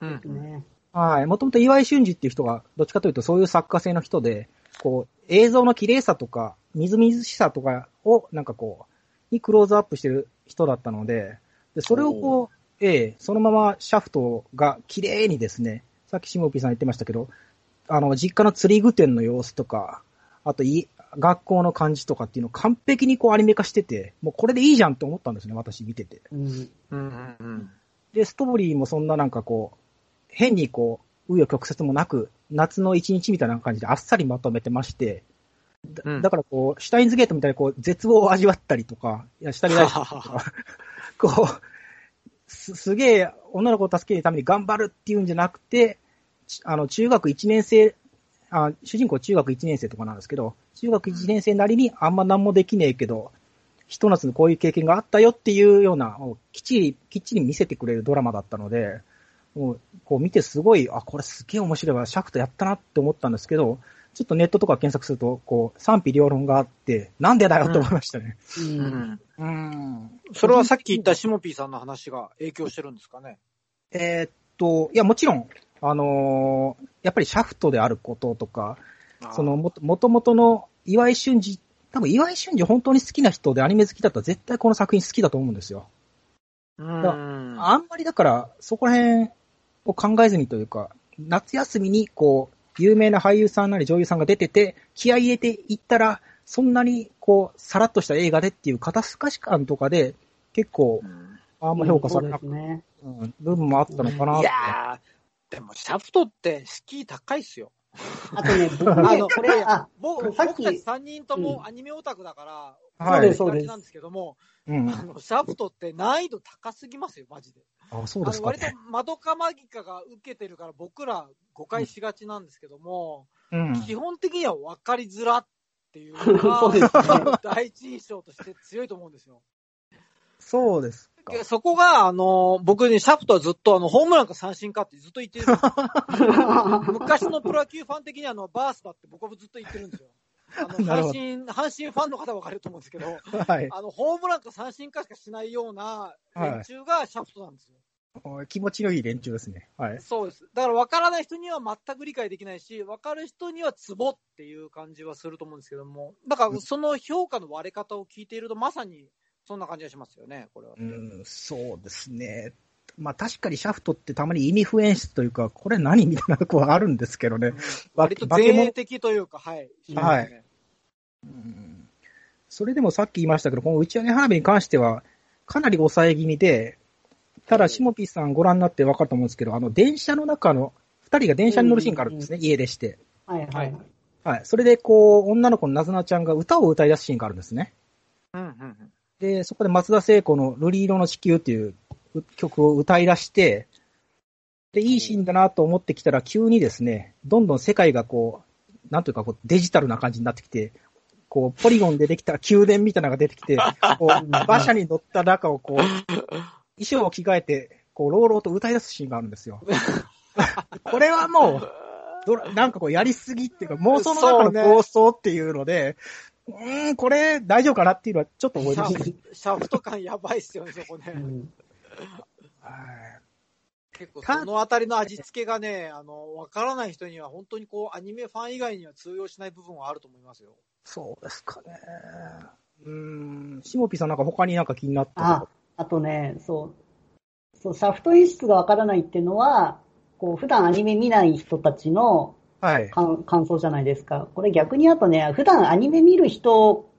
う。うん。ねはい。もともと岩井俊二っていう人が、どっちかというとそういう作家性の人で、こう、映像の綺麗さとか、みずみずしさとかを、なんかこう、にクローズアップしてる人だったので、で、それをこう、ええそのままシャフトが綺麗にですね、さっきシモピーさん言ってましたけど、あの、実家の釣り具店の様子とか、あとい、学校の感じとかっていうのを完璧にこうアニメ化してて、もうこれでいいじゃんって思ったんですね、私見てて。うん。うんうんうん。で、ストーリーもそんななんかこう、変にこう、紆余曲折もなく、夏の一日みたいな感じであっさりまとめてまして、だうんだからこう、シュタインズゲートみたいにこう、絶望を味わったりとか、いや、下に大好きとか、こう、す、すげえ女の子を助けるために頑張るっていうんじゃなくて、ちあの、中学1年生、あ主人公中学1年生とかなんですけど、中学1年生なりにあんま何もできねえけど、ひと夏のこういう経験があったよっていうような、きっちり、きっちり見せてくれるドラマだったので、もう、こう見てすごい、あ、これすげえ面白いわ、シャフトやったなって思ったんですけど、ちょっとネットとか検索すると、こう、賛否両論があって、なんでだよって思いましたね。う。うんんうん。それはさっき言ったシモピーさんの話が影響してるんですかね？えーっと、いや、もちろん、あのーやっぱりシャフトであることとか、そのもと、もともとの岩井俊二、多分岩井俊二本当に好きな人でアニメ好きだったら絶対この作品好きだと思うんですよ。うん。あんまりだから、そこら辺を考えずにというか、夏休みにこう、有名な俳優さんなり女優さんが出てて、気合い入れていったら、そんなにこう、さらっとした映画でっていう肩透かし感とかで、結構う、んあんま評価されなくそうん、部分もあったのかなっいて。やー、でもシャフトって敷居高いっすよ。あとね、僕ね、あのこれ、あ、僕さっき僕たち3人とうんもアニメオタクだから、はいそうですがちなんですけども、うん。あのシャフトって難易度高すぎますよ、マジで。あ、そうです割とね。マドカマギカが受けてるから僕ら誤解しがちなんですけども、うん。基本的には分かりづらっていうのがそうですね 第一印象として強いと思うんですよ。そうですか。でそこが、あの、僕にシャフトはずっとあの、ホームランか三振かってずっと言ってるんですよ。昔のプロ野球ファン的にはあの、バースだって僕はずっと言ってるんですよ。あの、阪神、阪神ファンの方は分かると思うんですけど、はい。あの、ホームランか三振かしかしないような連中がシャフトなんですよ。気持ちのいい連中ですね。はい。そうです。だから分からない人には全く理解できないし、分かる人にはツボっていう感じはすると思うんですけども、だからその評価の割れ方を聞いていると、まさにそんな感じがしますよね、これは。うん、そうですね。まあ確かにシャフトってたまに意味不演出というか、これ何みたいなとこはあるんですけどね。割と化け物前衛的というか、はい。はいうんそれでもさっき言いましたけど、この打ち上げ花火に関しては、かなり抑え気味で、ただ、シモピーさんご覧になって分かると思うんですけど、あの、電車の中の、二人が電車に乗るシーンがあるんですね、家出して。はいはい。はい。それで、こう、女の子のなずなちゃんが歌を歌い出すシーンがあるんですね。うんうんうん。で、そこで松田聖子の瑠璃色の地球っていう曲を歌い出して、で、いいシーンだなと思ってきたら、急にですね、どんどん世界がこう、なんというかこうデジタルな感じになってきて、こう、ポリゴンでできた宮殿みたいなのが出てきて、こう、馬車に乗った中をこう、衣装を着替えて、こう、朗々と歌い出すシーンがあるんですよ。これはもう、なんかこう、やりすぎっていうか、妄想の中の暴走っていうので、うーん、これ大丈夫かなっていうのはちょっと思いシャました。シャフト感やばいっすよね、そこね。うん。はい。結構そのあたりの味付けがね、あの、わからない人には本当にこう、アニメファン以外には通用しない部分はあると思いますよ。そうですかね。うーん、しもぴさんなんか他になんか気になったあこ、あとね、そう、そう、シャフト演出がわからないっていうのは、こう、普段アニメ見ない人たちのとはい。感感想じゃないですか。これ逆にあとね、普段アニメ見る人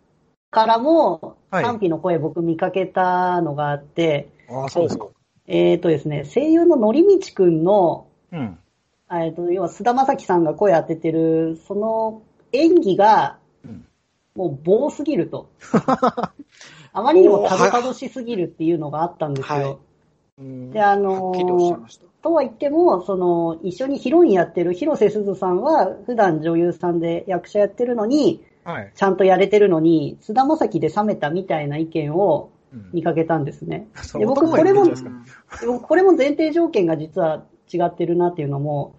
からも、はい賛否の声僕見かけたのがあって、ああ、そうですか。えっ、とですね、声優ののりみちくんの、うん。えっ、と、要は菅田将暉さんが声当ててる、その演技がうん、もう棒すぎると。あまりにもたどたどしすぎるっていうのがあったんですよ。で、あはの。とは言っても、その、一緒にヒロインやってる広瀬すずさんは、普段女優さんで役者やってるのに、はい。ちゃんとやれてるのに、菅田将暉で冷めたみたいな意見をうん見かけたんですね。そうんですかでもこれも前提条件が実は違ってるなっていうのも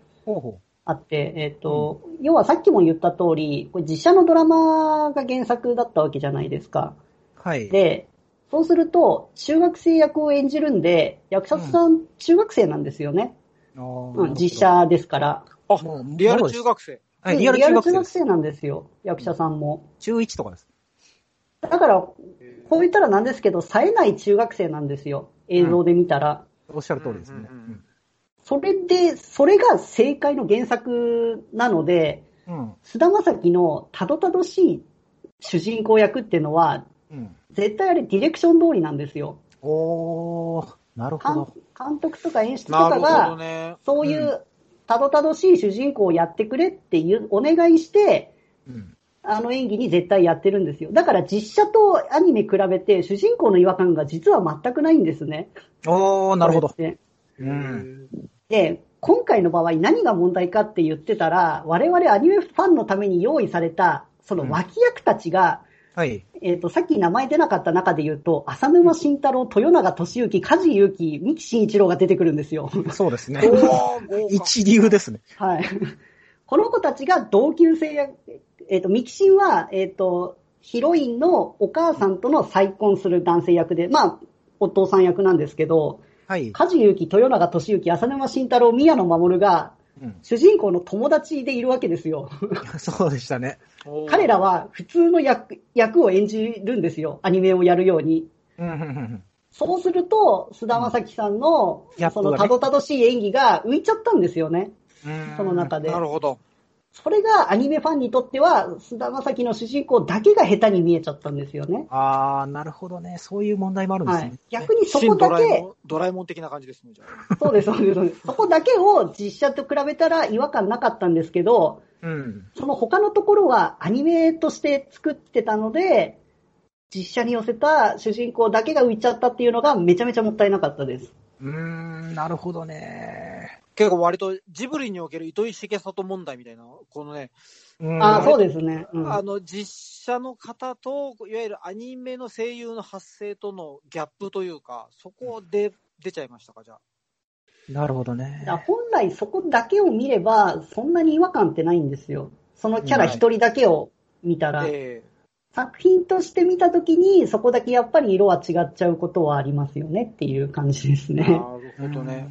あって、えっ、と、要はさっきも言った通り、これ実写のドラマが原作だったわけじゃないですか。う。はい。で、そうすると、中学生役を演じるんで、役者さん、中学生なんですよね。うん、実。写ですから。あもう、リアル中学生。リアル中学生なんですよ、役者さんも。中1とかです。だから、こう言ったらなんですけど、冴えない中学生なんですよ、映像で見たら。おっしゃる通りですね。それで、それが正解の原作なので、うん。うん菅田将暉のたどたどしいっ主人公役っていうのは、うん。絶対あれディレクション通りなんですよ。おー、なるほ監ど。監督とか演出とかなるほどが、ね。そういうたどたどしい主人公をやってくれっていうお願いして、うん。あの演技に絶対やってるんですよ。だから実写とアニメ比べて主人公の違和感が実は全くないんですね。おー、なるほどうん。で、今回の場合何が問題かって言ってたら、我々アニメファンのために用意された、その脇役たちが、はい。えっ、と、さっき名前出なかった中で言うと、浅沼慎太郎、豊永俊之、梶裕貴、三木慎一郎が出てくるんですよ。そうですね。一流ですね。はい。この子たちが同級生や、えっ、と、ミキシンは、えっ、と、ヒロインのお母さんとの再婚する男性役で、まあ、お父さん役なんですけど、はい。梶裕貴、豊永俊之、浅沼慎太郎、宮野真守が、うん、主人公の友達でいるわけですよ。そうでしたね。彼らは普通の役役を演じるんですよ。アニメをやるように。そうすると、菅田将暉さんの、そのたどたどしい演技が浮いちゃったんですよね。うんその中でな。るほど。それがアニメファンにとっては、菅田将暉の主人公だけが下手に見えちゃったんですよね。あー、なるほどね。そういう問題もあるんですねはい。。逆にそこだけ新ドラえもん、ドラえもん的な感じですね、じゃあ。そうです、そうですそうです。そこだけを実写と比べたら違和感なかったんですけど、うん。その他のところはアニメとして作ってたので、実写に寄せた主人公だけが浮いちゃったっていうのがめちゃめちゃもったいなかったです。うーん、なるほどね。結構割とジブリにおける糸井重里問題みたいな、このね、うんああ、そうですね。うんあの、実写の方と、いわゆるアニメの声優の発声とのギャップというか、そこで出ちゃいましたか、じゃあ。なるほどね。本来そこだけを見れば、そんなに違和感ってないんですよ。そのキャラ一人だけを見たら。え作品として見たときに、そこだけやっぱり色は違っちゃうことはありますよねっていう感じですえなね。るほどね。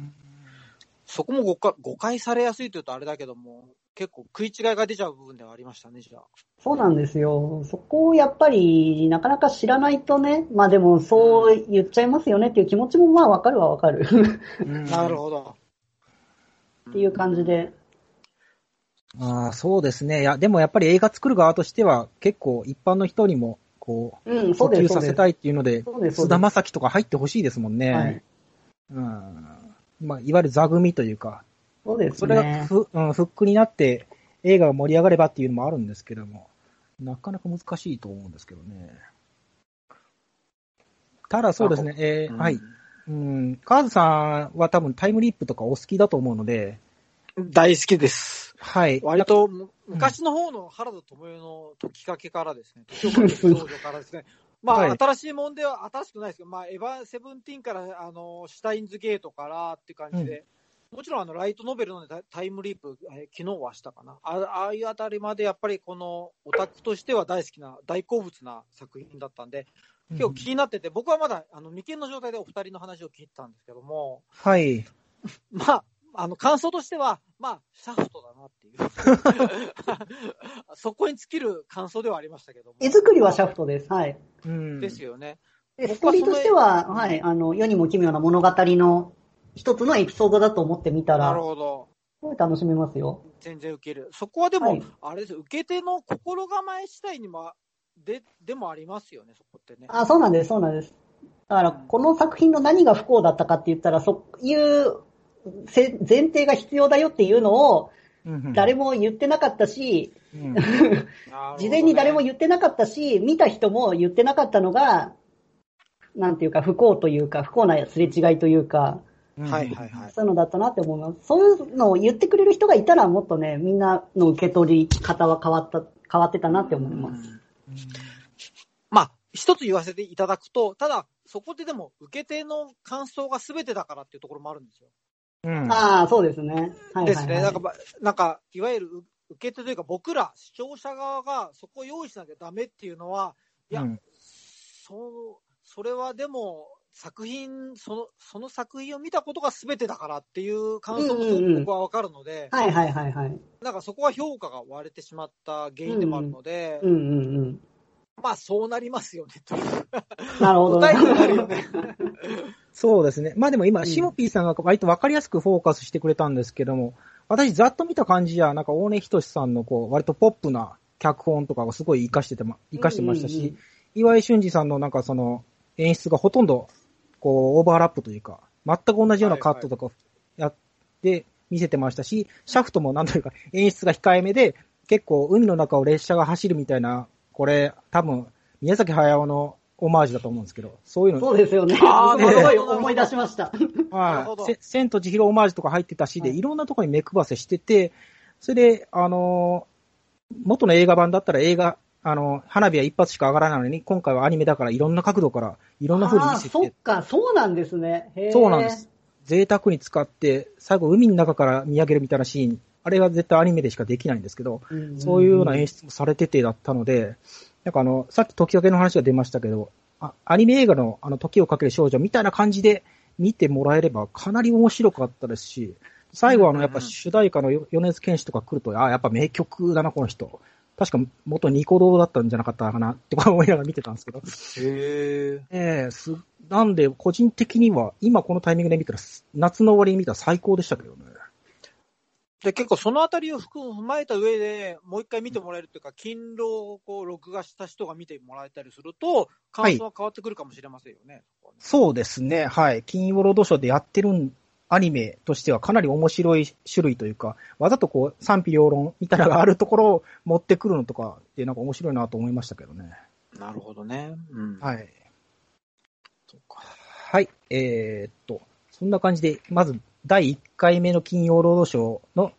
そこも誤解誤解されやすいというとあれだけども、結構食い違いが出ちゃう部分ではありましたね、じゃあ。そうなんですよ。そこをやっぱりなかなか知らないとね、まあでもそう言っちゃいますよねっていう気持ちもまあわかるはわかるうんなるほど。っていう感じで。ああ、そうですね。いや、でもやっぱり映画作る側としては、結構一般の人にも、こう。普及させたいっていうので、菅田将暉とか入ってほしいですもんね。はい。うん。まあ、いわゆる座組というか、そうですそれがね。ふ、うん、フックになって映画が盛り上がればっていうのもあるんですけども、なかなか難しいと思うんですけどね。ただそうですね、えーうんはい。うん、カーズさんは多分タイムリープとかお好きだと思うので、大好きです。はい。割とむ昔の方の原田知世の時かけからですね、時かけ少女からですね、まあ、はい。新しいもんでは、新しくないですけど、まあ、エヴァセブンティーンから、あの、シュタインズゲートからっていう感じで、もちろんあの、ライトノベルのタタイムリープ、えー昨日はしたかな。あああいうあたりまでやっぱりこのオタクとしては大好きな、大好物な作品だったんで、結構気になってて、僕はまだあの未見の状態でお二人の話を聞いてたんですけども、はい。まあ、あの、感想としては、まあ、シャフトだなっていう。そこに尽きる感想ではありましたけども。絵作りはシャフトです。はい。うん。ですよね。でストーリーとしては、はい、あの、世にも奇妙な物語の一つのエピソードだと思ってみたらなる、ほど。すごい楽しめますよ。全然受ける。そこはでも、はいあれですよ、受け手の心構え次第にも、で、でもありますよね、そこってね。あ、そうなんです、そうなんです。だから、この作品の何が不幸だったかって言ったら、そういうせ前提が必要だよっていうのをうん誰も言ってなかったし、事前に誰も言ってなかったし、見た人も言ってなかったのが、なんていうか不幸というか、不幸なすれ違いというか、はいはいはい。そういうのだったなって思います。そういうのを言ってくれる人がいたら、もっとね、みんなの受け取り方は変わった、変わってたなって思います。まあ、一つ言わせていただくと、ただ、そこででも、受け手の感想が全てだからっていうところもあるんですよ。うん。ああ、そうですね。はいはい、はい。ですね。なんか、まなんか、いわゆるう受け手というか、僕ら、視聴者側がそこを用意しなきゃダメっていうのは、いや、うんそう、それはでも、作品、その、その作品を見たことが全てだからっていう感想も僕はわかるので、はいはいはいはい。なんかそこは評価が割れてしまった原因でもあるので、うんうんうん。まあそうなりますよね、という。なるほど答えになるよね。そうですね。まあでも今、うんシモピーさんが割と分かりやすくフォーカスしてくれたんですけども、私ざっと見た感じや、なんか大根仁さんのこう、割とポップな脚本とかをすごい活かしててま、活かしてましたし、うんうんうん岩井俊二さんのなんかその演出がほとんど、こう、オーバーラップというか、全く同じようなカットとかやって見せてましたし、シャフトもなんというか演出が控えめで、結構海の中を列車が走るみたいな、これ多分、宮崎駿のオマージュだと思うんですけど、そういうの、そうですよね。すあーごい思い出しました。はい。せ千と千尋オマージュとか入ってたしで、はいいろんなところに目配せしてて、それで、あのー元の映画版だったら映画、あの、花火は一発しか上がらないのに、今回はアニメだからいろんな角度から、いろんな風に見せて、そっか、そうなんですね。そうなんです。。贅沢に使って、最後海の中から見上げるみたいなシーン、あれは絶対アニメでしかできないんですけど、んそういうような演出もされててだったので、なんかあの、さっき時かけの話が出ましたけど、あアニメ映画のあの、時をかける少女みたいな感じで見てもらえればかなり面白かったですし、最後あの、やっぱ主題歌のよ米津玄師とか来ると、あ、やっぱ名曲だな、この人。確か元ニコ動だったんじゃなかったかなって思いながら見てたんですけど。へえ。ええす、なんで、個人的には、今このタイミングで見たら、夏の終わりに見たら最高でしたけどね。で、結構そのあたりを含踏まえた上で、もう一回見てもらえるっていうか、勤労をこう、録画した人が見てもらえたりすると、感想は変わってくるかもしれませんよね。そうですね、はい。金曜ロードショーでやってるアニメとしてはかなり面白い種類というか、わざとこう賛否両論みたいなのがあるところを持ってくるのとかってなんか面白いなと思いましたけどね。なるほどね。うん。はい。はい。えーっと、そんな感じで、まず第1回目の金曜ロードショーの、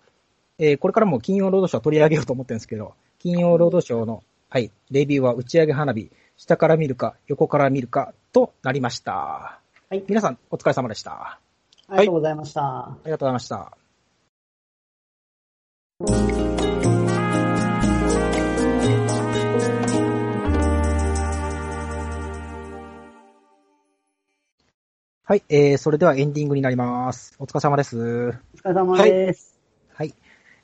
えーこれからも金曜ロードショーを取り上げようと思ってるんですけど、金曜ロードショーの、はい、レビューは打ち上げ花火、下から見るか、横から見るかとなりました。はい皆さん、お疲れ様でした。ありがとうございました。ありがとうございました。はい、えー、それではエンディングになります。お疲れ様です。お疲れ様です。はい。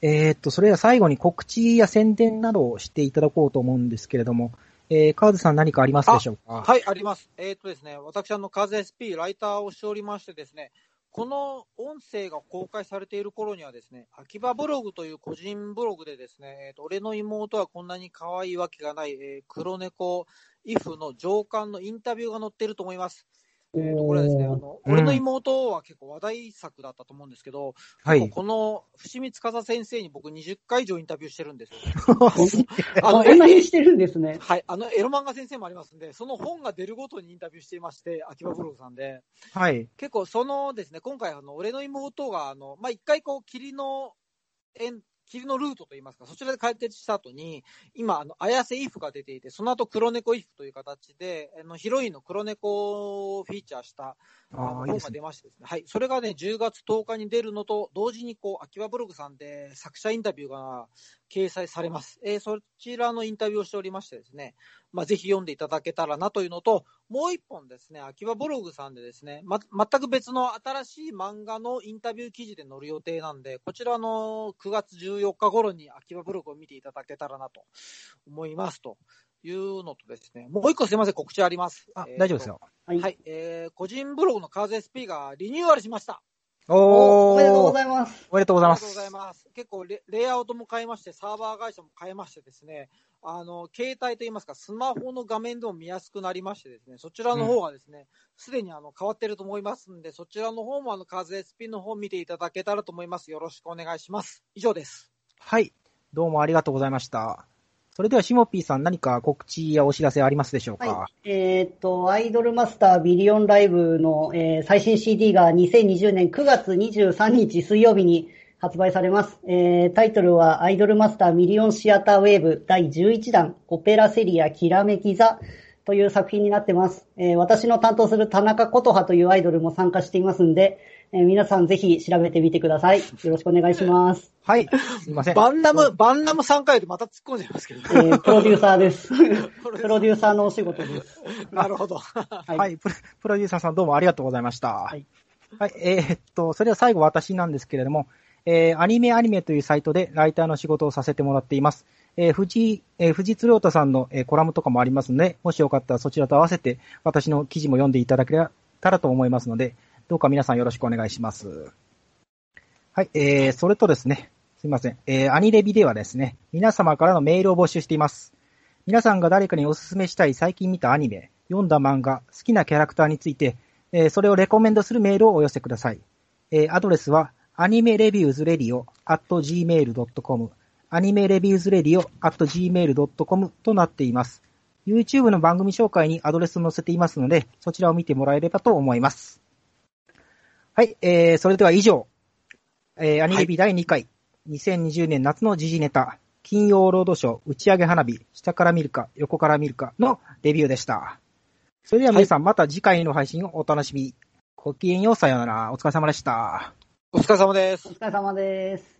えーっと、それでは最後に告知や宣伝などをしていただこうと思うんですけれども、えー、川津さん何かありますでしょうか？はい、あります。えーっとですね、私、あの、カズ SP、ライターをしておりましてですね、この音声が公開されている頃にはですね、秋葉ブログという個人ブログでですね、えーっと、俺の妹はこんなに可愛いわけがない、えー黒猫イフの上官のインタビューが載っていると思います。これはですね、あの、うん俺の妹は結構話題作だったと思うんですけど、はい。この伏見司先生に僕20回以上インタビューしてるんですよ。あ、あのこんなにしてるんですね。はい、あの、エロ漫画先生もありますんで、その本が出るごとにインタビューしていまして、秋葉ブログさんで、はい。結構そのですね、今回あの、俺の妹が、あの、まあ、一回こう、霧の、円霧のルートといいますか、そちらで解決した後に、今、あの、綾瀬イフが出ていて、その後黒猫イフという形で、あの、ヒロインの黒猫をフィーチャーした、あ、本が出ましてですね。はい。それがね、10月10日に出るのと、同時にこう、秋葉ブログさんで作者インタビューが掲載されます。えーそちらのインタビューをしておりましてですね、まあ、ぜひ読んでいただけたらなというのと、もう一本ですね、秋葉ブログさんでですね、ま、全く別の新しい漫画のインタビュー記事で載る予定なんで、こちらの9月14日頃に秋葉ブログを見ていただけたらなと思いますというのとですね、もう一個すいません、告知あります。あえー、大丈夫ですよ。はい。はい、えー、個人ブログのカーズ SP がリニューアルしました。おおめでとうごいざいます。おめでとうございます。ありがとうございます。結構レレイアウトも変えまして、サーバー会社も変えましてですね、あの、携帯といいますか、スマホの画面でも見やすくなりましてですね、そちらの方がですね、すで、にあの、変わってると思いますんで、そちらの方もあの、カーズ SP の方見ていただけたらと思います。よろしくお願いします。以上です。はい。どうもありがとうございました。それでは、シモピーさん何か告知やお知らせありますでしょうか、はい。えーっと、アイドルマスタービリオンライブの、えー最新 CD が2020年9月23日水曜日に発売されます。えータイトルはアイドルマスターミリオンシアターウェーブ第11弾オペラセリアきらめき座という作品になってます。えー私の担当する田中琴葉というアイドルも参加していますんで、えー皆さんぜひ調べてみてください。よろしくお願いします。はい。すいません。バンナム、バンナム3回でまた突っ込んじゃいますけど。えープロデューサーです。プロデューサーのお仕事です。なるほど。はい。はい、プロプロデューサーさんどうもありがとうございました。はい。はい、えーっと、それでは最後私なんですけれども、えー、アニメアニメというサイトでライターの仕事をさせてもらっています。えー、藤井、えー、藤津亮太さんの、えーコラムとかもありますので、もしよかったらそちらと合わせて私の記事も読んでいただけたらと思いますので、どうか皆さんよろしくお願いします。はい、えー、それとですね、すいません。えー、アニレビではですね、皆様からのメールを募集しています。皆さんが誰かにお勧めしたい最近見たアニメ、読んだ漫画、好きなキャラクターについて、えーそれをレコメンドするメールをお寄せください。えーアドレスは、アニメレビューズレディオ at gmail.com、アニメレビューズレディオ at gmail.com となっています。YouTube の番組紹介にアドレスを載せていますので、そちらを見てもらえればと思います。はい、えー、それでは以上、えー、アニレビ第2回、2020年夏の時事ネタ、金曜ロードショー打ち上げ花火、下から見るか、横から見るかのレビューでした。それでは皆さん、また次回の配信をお楽しみ。ごきげんよう、さようなら。お疲れ様でした。お疲れ様ですお。疲れ様です。